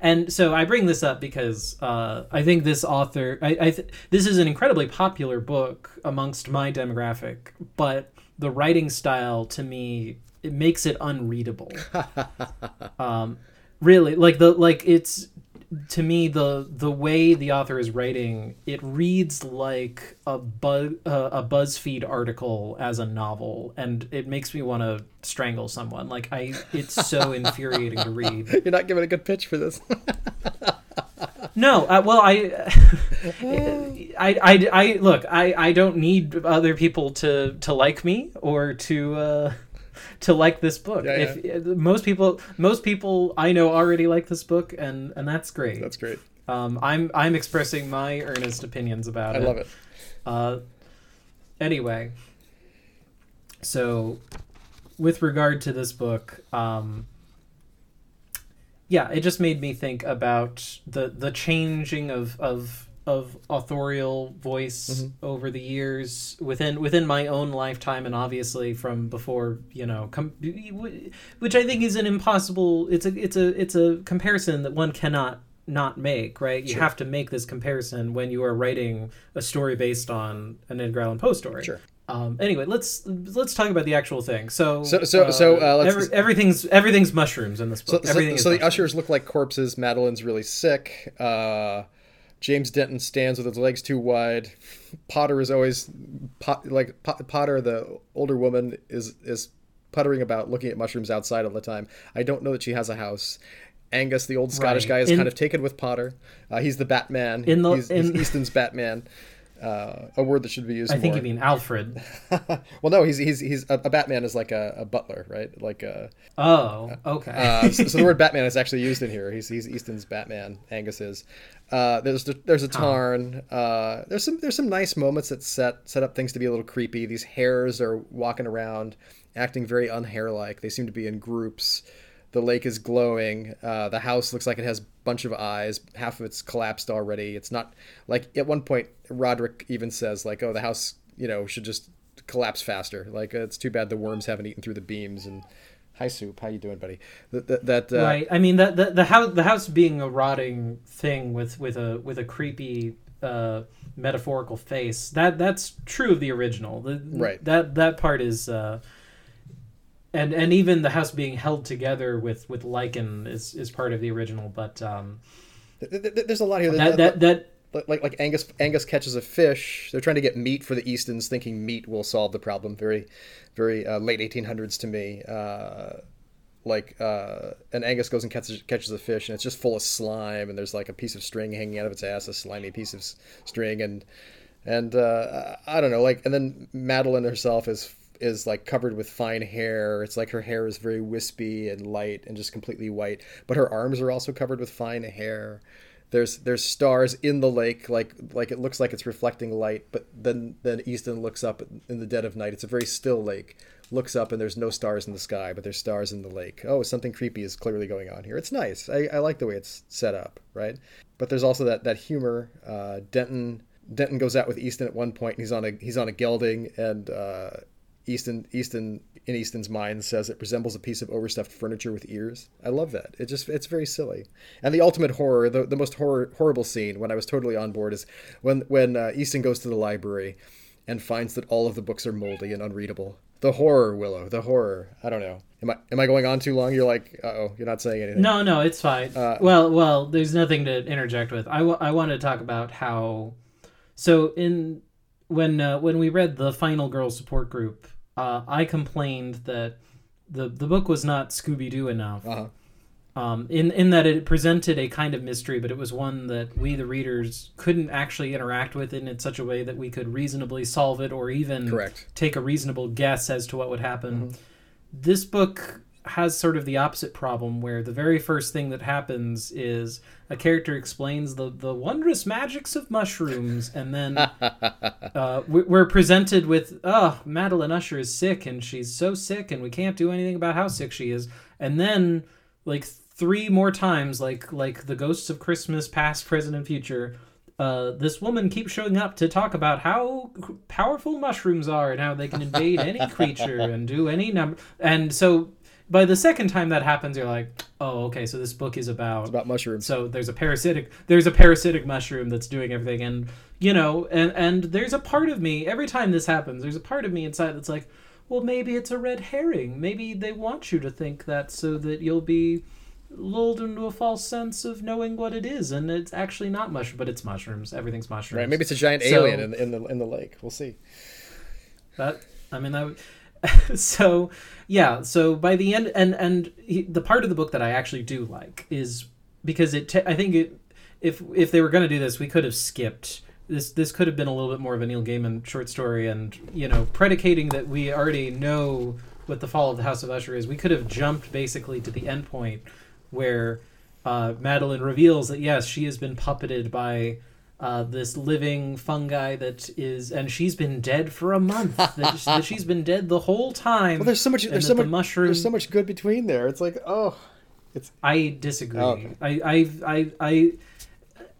And so I bring this up because uh, I think this author, I, I th- this is an incredibly popular book amongst my demographic, but the writing style to me it makes it unreadable. um, really, like the like it's to me the the way the author is writing it reads like a buzz uh, a BuzzFeed article as a novel, and it makes me want to strangle someone. Like I, it's so infuriating to read. You're not giving a good pitch for this. No, uh, well, I, I, I, I, look, I, I don't need other people to to like me or to uh, to like this book. Yeah, if most people, most people I know already like this book, and and that's great. That's great. Um, I'm I'm expressing my earnest opinions about I it. I love it. Uh, anyway, so with regard to this book, um, yeah, it just made me think about the the changing of of of authorial voice over the years within within my own lifetime and obviously from before you know com- which I think is an impossible it's a it's a it's a comparison that one cannot not make right you Sure. have to make this comparison when you are writing a story based on an Edgar Allan Poe story Sure. um, anyway, let's let's talk about the actual thing. So, So- so- so, uh, let's every- everything's everything's mushrooms in this book. so, is so the mushrooms. ushers look like corpses. Madeline's really sick. Uh, James Denton stands with his legs too wide. Potter is always pot, like Po- Potter, the older woman, is is puttering about, looking at mushrooms outside all the time. I don't know that she has a house. Angus, the old Scottish Right. guy, is In- kind of taken with Potter. Uh, he's the Batman. In the- he's, he's Easton's Batman. Uh, a word that should be used I think more. you mean Alfred. well, no, he's he's he's a, a Batman is like a, a butler, right? Like a Oh, okay. uh, so, so the word Batman is actually used in here. He's, he's Easton's Batman. Angus is. Uh, there's there's a tarn. Uh, there's some there's some nice moments that set set up things to be a little creepy. These hares are walking around, acting very unhair-like. They seem to be in groups. The lake is glowing. Uh, the house looks like it has a bunch of eyes. Half of it's collapsed already. It's not like at one point Roderick even says like, "Oh, the house, you know, should just collapse faster." Like uh, it's too bad the worms haven't eaten through the beams. And hi, soup. How you doing, buddy? That that, that uh, right. I mean, the, the the house the house being a rotting thing with with a with a creepy uh, metaphorical face. That that's true of the original. The, Right. That that part is. Uh, and, and even the house being held together with, with lichen is, is part of the original, but um, th- th- th- there's a lot here. that, that that like like like Angus Angus catches a fish. They're trying to get meat for the Eastons, thinking meat will solve the problem. Very, very uh, late 1800s to me. Uh, like uh, and Angus goes and catches catches a fish, and it's just full of slime, and there's like a piece of string hanging out of its ass, a slimy piece of s- string, and and uh, I don't know, like and then Madeline herself is is like covered with fine hair. It's like her hair is very wispy and light and just completely white, but her arms are also covered with fine hair. There's there's stars in the lake, like like it looks like it's reflecting light, but then then Easton looks up in the dead of night. It's a very still lake. Looks up and there's no stars in the sky, but there's stars in the lake. Oh, something creepy is clearly going on here. It's nice. I, I like the way it's set up, right? But there's also that that humor. Uh, Denton Denton goes out with Easton at one point, and he's on a he's on a gelding, and uh, Easton Easton in Easton's mind says it resembles a piece of overstuffed furniture with ears. I love that. It just it's very silly. And the ultimate horror, the, the most horror, horrible scene when I was totally on board is when when uh, Easton goes to the library and finds that all of the books are moldy and unreadable. The horror, Willow. The horror. I don't know. Am I am I going on too long? You're like, uh oh, you're not saying anything. No, no, it's fine. Uh, well, well, there's nothing to interject with. I, w- I want to talk about how. So in when uh, when we read the final girl support group, uh, I complained that the the book was not Scooby Doo enough. Uh-huh. Um, in in that it presented a kind of mystery, but it was one that we the readers couldn't actually interact with in, such a way that we could reasonably solve it or even Correct. take a reasonable guess as to what would happen. Mm-hmm. This book has sort of the opposite problem where the very first thing that happens is a character explains the, the wondrous magics of mushrooms and then uh, we- we're presented with oh madeline usher is sick and she's so sick and we can't do anything about how sick she is. And then like three more times like like the ghosts of christmas past present and future uh, this woman keeps showing up to talk about how powerful mushrooms are and how they can invade any creature and do any number and so by the second time that happens you're like oh okay so this book is about about mushrooms. so there's a parasitic there's a parasitic mushroom that's doing everything and you know and and there's a part of me every time this happens there's a part of me inside that's like well maybe it's a red herring maybe they want you to think that so that you'll be lulled into a false sense of knowing what it is and it's actually not mushroom but it's mushrooms everything's mushrooms Right? Maybe it's a giant So- alien in, in the in the lake. We'll see. that I mean that. so yeah. So by the end, and and he, the part of the book that I actually do like is because it. I think it. If if they were going to do this, we could have skipped. This this could have been a little bit more of a Neil Gaiman short story, and you know, predicating that we already know what the fall of the House of Usher is, we could have jumped basically to the end point where uh, Madeline reveals that yes, she has been puppeted by uh, this living fungi that is, and she's been dead for a month. that, that she's been dead the whole time. Well, there's so much. There's so the much. mushroom. There's so much good between there. It's like oh, it's I disagree. Oh, okay. I, I, I, I.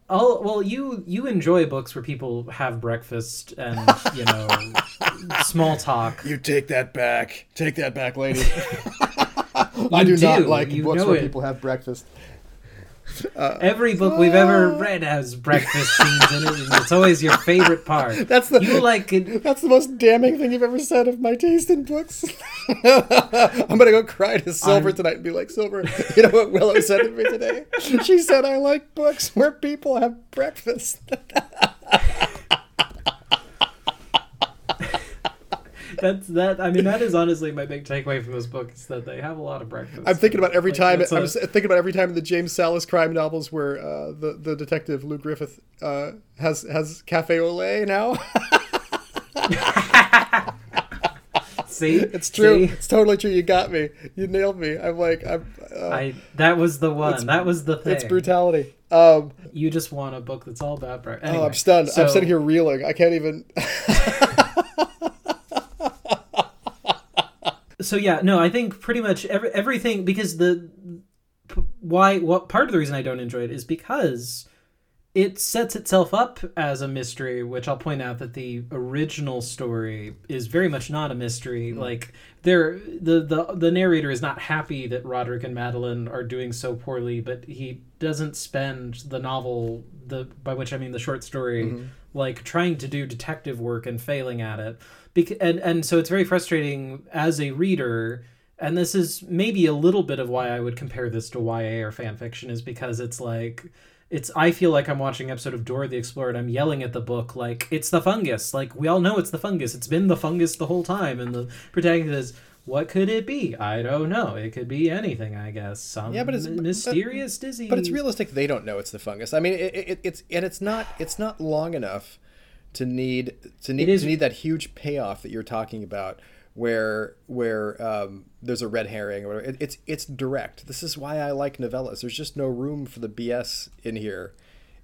I'll, well, you you enjoy books where people have breakfast and you know small talk. you take that back. Take that back, lady. I You do, not like You books where it. people have breakfast. Uh, Every book we've ever uh. read has breakfast scenes in it, and it's always your favorite part. That's the You like it. That's the most damning thing you've ever said of my taste in books. I'm gonna go cry to Silver I'm- tonight and be like, Silver, you know what Willow said to me today? She said I like books where people have breakfast. That's that. I mean, that is honestly my big takeaway from this book is that they have a lot of breakfast. I'm thinking about every Like, time. I'm a- thinking about every time in the James Sallis crime novels where uh, the the detective Lew Griffin uh, has has cafe au lait now. See, it's true. See? It's totally true. You got me. You nailed me. I'm like I'm. Uh, I that was the one. that was the thing. it's brutality. Um, You just want a book that's all about breakfast. oh, I'm stunned. I'm sitting here reeling. I can't even. So yeah, no, I think pretty much every, everything because the why what part of the reason I don't enjoy it is because it sets itself up as a mystery, which I'll point out that the original story is very much not a mystery. Mm-hmm. Like there, the the the narrator is not happy that Roderick and Madeline are doing so poorly, but he doesn't spend the novel the by which I mean the short story mm-hmm. like trying to do detective work and failing at it. Bec- and and so it's very frustrating as a reader and this is maybe a little bit of why I would compare this to YA or fan fiction is because it's like it's I feel like I'm watching an episode of Dora the Explorer and I'm yelling at the book like it's the fungus. Like we all know it's the fungus. It's been the fungus the whole time and the protagonist is what could it be? I don't know. It could be anything, I guess. Some Yeah, but it's- m- but- mysterious disease. But it's realistic. They don't know it's the fungus. I mean, it, it, it's and it's not it's not long enough to need to need to need that huge payoff that you're talking about, where where um, there's a red herring or whatever. It, it's it's direct. This is why I like novellas. There's just no room for the BS in here.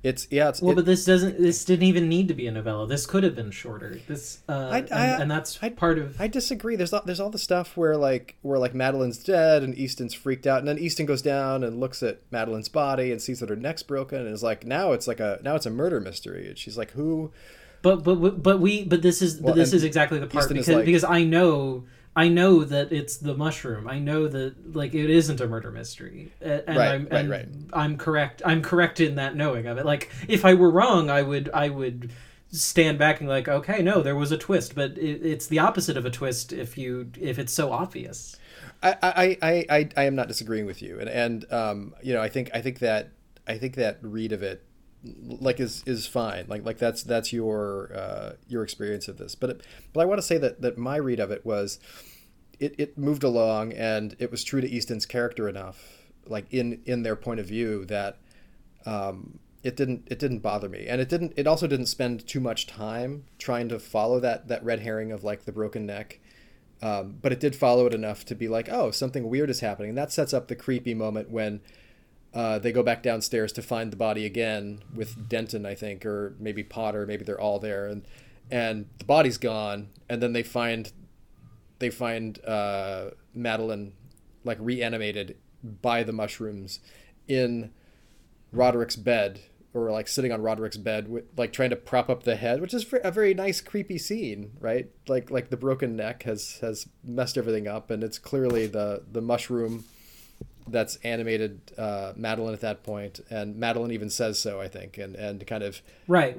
It's yeah. It's Well, it- but this doesn't. This didn't even need to be a novella. This could have been shorter. This, uh, I- and, and that's I- part of. I disagree. There's all, there's all the stuff where like where like Madeline's dead and Easton's freaked out, and then Easton goes down and looks at Madeline's body and sees that her neck's broken, and is like, now it's like a now it's a murder mystery, and she's like, who? But but but we. But this is. Well, but this is exactly the part because like- because I know. I know that it's the mushroom. I know that like it isn't a murder mystery, and Right, I'm right, and right. I'm correct. I'm correct in that knowing of it. Like if I were wrong, I would I would stand back and like okay, no, there was a twist, but it, it's the opposite of a twist if you if it's so obvious. I, I, I, I, I am not disagreeing with you, and and um, you know, I think I think that I think that read of it like is is fine like like that's that's your uh, your experience of this but it, but I want to say that that my read of it was it, it moved along and it was true to Easton's character enough like in in their point of view that um, it didn't it didn't bother me, and it didn't it also didn't spend too much time trying to follow that that red herring of like the broken neck. Um, but it did follow it enough to be like, oh, something weird is happening. And that sets up the creepy moment when uh, they go back downstairs to find the body again with Denton, I think, or maybe Potter. Maybe they're all there, and and the body's gone. And then they find they find uh, Madeline like reanimated by the mushrooms in Roderick's bed or like sitting on Roderick's bed, with, like trying to prop up the head, which is a very nice, creepy scene, right? Like like the broken neck has has messed everything up, and it's clearly the the mushroom that's animated uh, Madeline at that point, and Madeline even says so, I think, and and kind of right.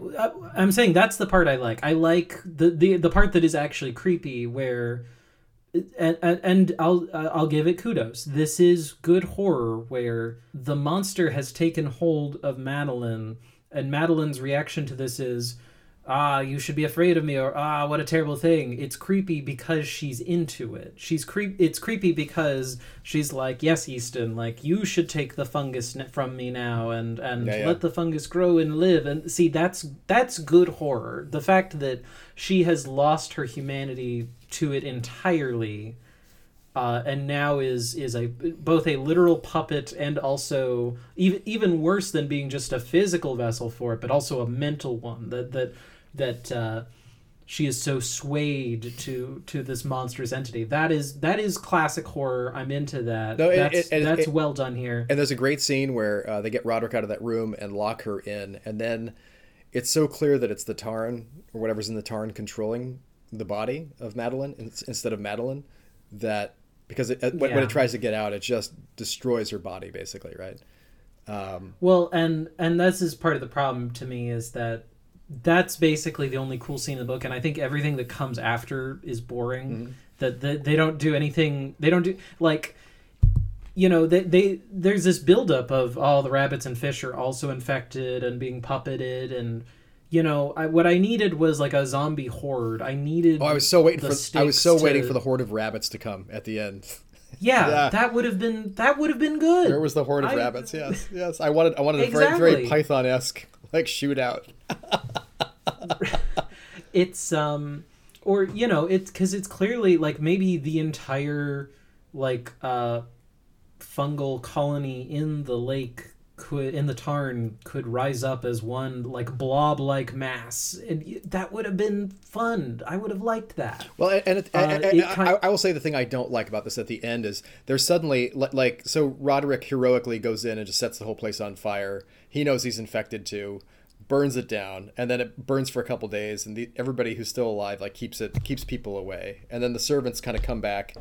I'm saying that's the part I like. I like the the the part that is actually creepy, where and, and I'll I'll give it kudos. This is good horror where the monster has taken hold of Madeline, and Madeline's reaction to this is, "Ah, you should be afraid of me," or "Ah, what a terrible thing." It's creepy because she's into it. She's creep. It's creepy because she's like, "Yes, Easton, like you should take the fungus from me now, and and yeah, yeah. let the fungus grow and live." And see, that's that's good horror. The fact that she has lost her humanity to it entirely, uh, and now is is a both a literal puppet and also even even worse than being just a physical vessel for it, but also a mental one. That that that uh, she is so swayed to to this monstrous entity. That is that is classic horror. I'm into that. No, that's it, it, that's well done here. And there's a great scene where uh, they get Roderick out of that room and lock her in, and then it's so clear that it's the Tarn or whatever's in the Tarn controlling the body of Madeline instead of Madeline that because it, yeah. when, it tries to get out, it just destroys her body basically, right? Um, well, and and this is part of the problem to me is that that's basically the only cool scene in the book, and I think everything that comes after is boring. Mm-hmm. That, that they don't do anything. They don't do like you know they, they there's this buildup of all oh, the rabbits and fish are also infected and being puppeted and you know, I, what I needed was like a zombie horde. I needed. Oh, I was so waiting for. I was so to... waiting for the horde of rabbits to come at the end. Yeah, yeah, that would have been that would have been good. There was the horde of I... rabbits. Yes, yes. I wanted I wanted exactly. a very very Python esque like shootout. it's um, or you know, it's because it's clearly like maybe the entire like uh fungal colony in the lake could in the tarn could rise up as one like blob like mass. And that would have been fun. I would have liked that. Well and, and, uh, and, and kind I, I, will say the thing i don't like about this at the end is there's suddenly like so roderick heroically goes in and just sets the whole place on fire. He knows he's infected too. Burns it down. And then it burns for a couple days. And the, everybody who's still alive like keeps it keeps people away. And then the servants kind of come back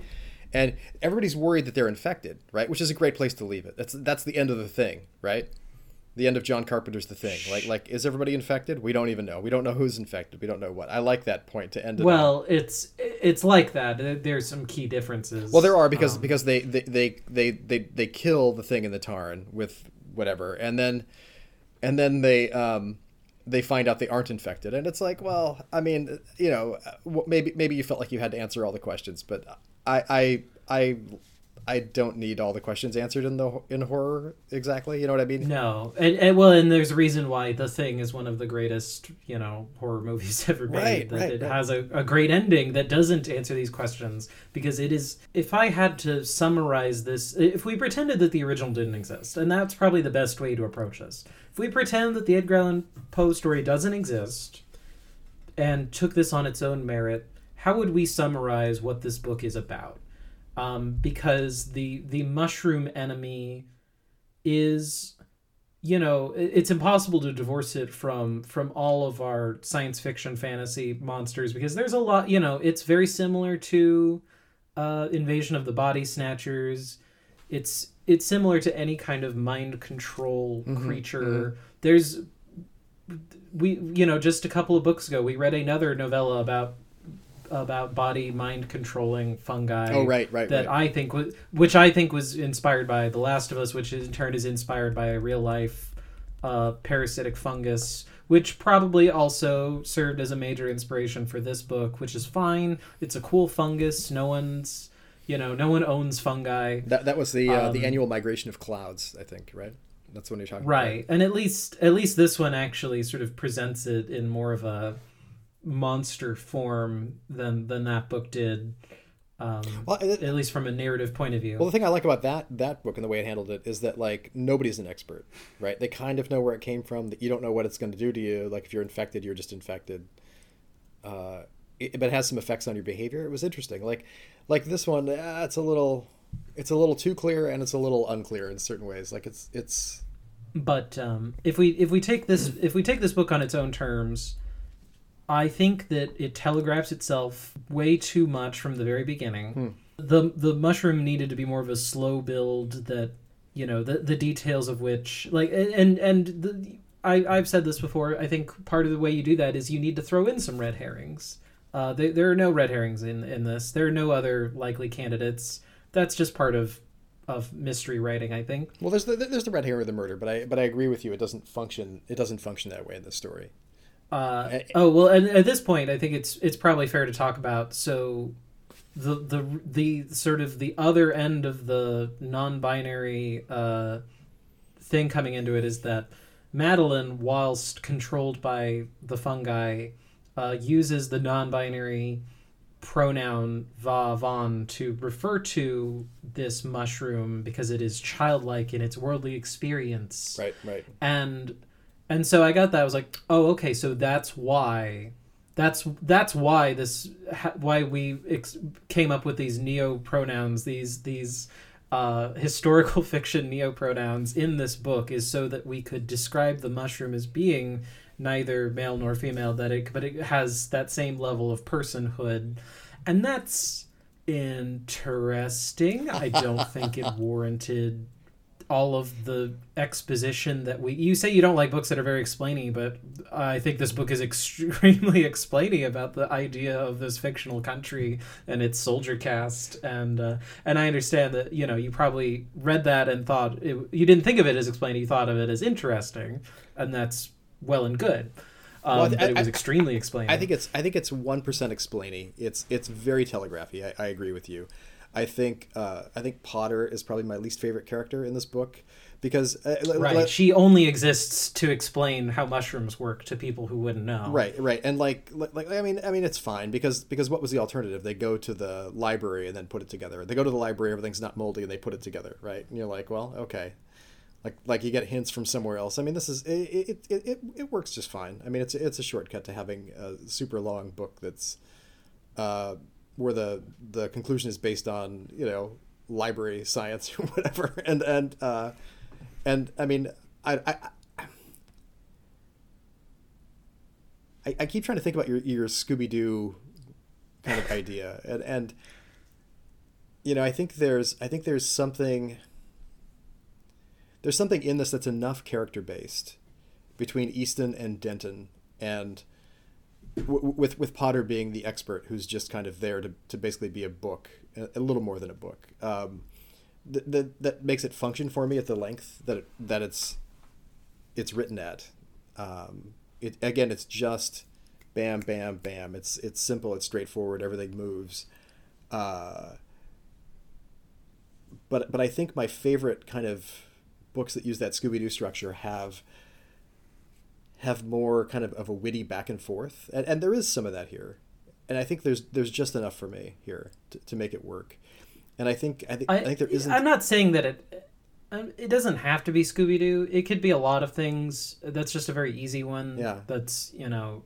and everybody's worried that they're infected, right? Which is a great place to leave it. That's that's the end of the thing, right? The end of John Carpenter's The Thing. Like like is everybody infected? We don't even know. We don't know who's infected. We don't know what. I like that point to end it. Well, on. it's it's like that. There's some key differences. Well, there are because um, because they, they they they they they kill the thing in the tarn with whatever, and then and then they um they find out they aren't infected and it's like well i mean you know maybe maybe you felt like you had to answer all the questions but I I I I don't need all the questions answered in the in horror exactly. You know what I mean? No, and, and well, and there's a reason why The Thing is one of the greatest you know horror movies ever made. Right, that right, it right. has a, a great ending that doesn't answer these questions because it is. If I had to summarize this, if we pretended that the original didn't exist, and that's probably the best way to approach this. If we pretend that the Edgar Allan Poe story doesn't exist, and took this on its own merit how would we summarize what this book is about? Um, because the the mushroom enemy is you know it's impossible to divorce it from from all of our science fiction fantasy monsters because there's a lot you know it's very similar to uh, invasion of the body snatchers it's it's similar to any kind of mind control mm-hmm, creature mm-hmm. there's we you know just a couple of books ago we read another novella about about body mind controlling fungi. Oh right, right. That right. I think was, which I think was inspired by The Last of Us, which in turn is inspired by a real life uh, parasitic fungus, which probably also served as a major inspiration for this book. Which is fine. It's a cool fungus. No one's You know, no one owns fungi. That that was the uh, the Um, annual migration of clouds, I think, right? That's when you're talking about. right and at least at least this one actually sort of presents it in more of a monster form than than that book did um Well, it- at least from a narrative point of view Well, the thing I like about that that book and the way it handled it is that like nobody's an expert, right? They kind of know where it came from. That you don't know what it's going to do to you. Like if you're infected, you're just infected. Uh, it, but it has some effects on your behavior. It was interesting. Like like this one, uh, it's a little it's a little too clear and it's a little unclear in certain ways. Like it's it's but um if we if we take this if we take this book on its own terms i think that it telegraphs itself way too much from the very beginning the the mushroom needed to be more of a slow build that you know the the details of which like and and the I, I've said this before. I think part of the way you do that is you need to throw in some red herrings. Uh, there, there are no red herrings in, in this. There are no other likely candidates. That's just part of of mystery writing, I think. well, there's the there's the red herring of the murder, but I but I agree with you. It doesn't function. It doesn't function that way in this story. Uh, Eh, oh well, and at this point, I think it's it's probably fair to talk about. So, the the the sort of the other end of the non-binary uh, thing coming into it is that Madeline, whilst controlled by the fungi, uh, uses the non-binary pronoun va von to refer to this mushroom because it is childlike in its worldly experience Right, right. and and so I got that. I was like, oh, okay, so that's why, that's that's why this why we ex- came up with these neo pronouns, these these uh, historical fiction neo pronouns in this book is so that we could describe the mushroom as being neither male nor female, that it but it has that same level of personhood, and that's interesting. I don't think it warranted all of the exposition that we you say you don't like books that are very explaining but i think this book is extremely explaining about the idea of this fictional country and its soldier cast and uh, and i understand that you know you probably read that and thought it, you didn't think of it as explaining you thought of it as interesting and that's well and good um, Well, th- but it was I- extremely explaining I think it's I think it's one percent explaining. It's it's very telegraphy. I, I agree with you. I think uh, I think Potter is probably my least favorite character in this book because uh, right let- she only exists to explain how mushrooms work to people who wouldn't know right right and like like I mean I mean it's fine because because what was the alternative? They go to the library and then put it together. They go to the library, everything's not moldy, and they put it together, right? And you're like, well, okay. Like, like you get hints from somewhere else. I mean, this is it. It, it, it, it works just fine. I mean, it's it's a shortcut to having a super long book that's uh, where the the conclusion is based on you know library science or whatever. And and uh and i mean i i I, I keep trying to think about your your scooby-doo kind of idea. And and you know i think there's i think there's something there's something in this that's enough character based between easton and denton. And w- with with Potter being the expert who's just kind of there to, to basically be a book, a, little more than a book. Um, that, that that makes it function for me at the length that it, that it's it's written at. Um, it again, it's just bam, bam, bam. It's it's simple, it's straightforward. Everything moves. Uh, but but I think my favorite kind of books that use that Scooby Doo structure have have more kind of, of a witty back and forth and, and there is some of that here and i think there's there's just enough for me here to, to make it work and i think i think i, think there isn't I'm not saying that it. um, It doesn't have to be Scooby Doo. It could be a lot of things. That's just a very easy one. Yeah. That's you know,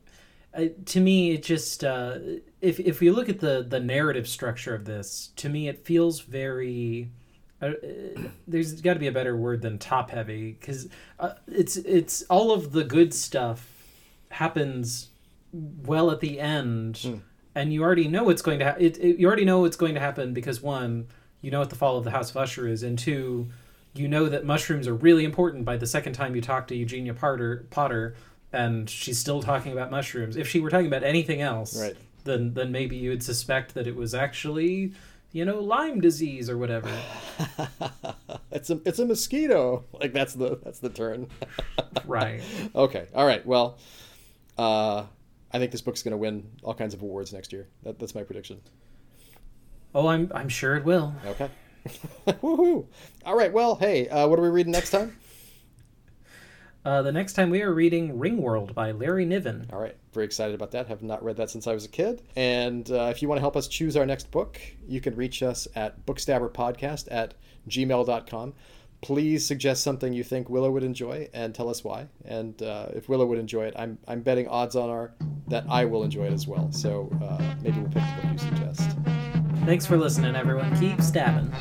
uh, to me it just uh, if if we look at the the narrative structure of this, to me it feels very. Uh, there's got to be a better word than top heavy because uh, it's it's all of the good stuff happens well at the end Hmm. and you already know what's going to ha- it, it, you already know what's going to happen because one you know what the fall of the house of usher is and two you know that mushrooms are really important by the second time you talk to eugenia potter potter and she's still talking about mushrooms if she were talking about anything else Right. then then maybe you would suspect that it was actually you know lyme disease or whatever it's a it's a mosquito like that's the that's the turn right okay all right well uh i think this book's going to win all kinds of awards next year that, that's my prediction Oh, I'm I'm sure it will. Okay. Woohoo! All right. Well, hey, uh, what are we reading next time? Uh, the next time we are reading Ringworld by Larry Niven. All right. Very excited about that. Have not read that since I was a kid. And uh, if you want to help us choose our next book, you can reach us at bookstabberpodcast at gmail.com. Please suggest something you think Willow would enjoy and tell us why. And uh, if Willow would enjoy it, I'm, I'm betting odds on are that I will enjoy it as well. So uh, maybe we'll pick the book you suggest. Thanks for listening, everyone. Keep stabbing.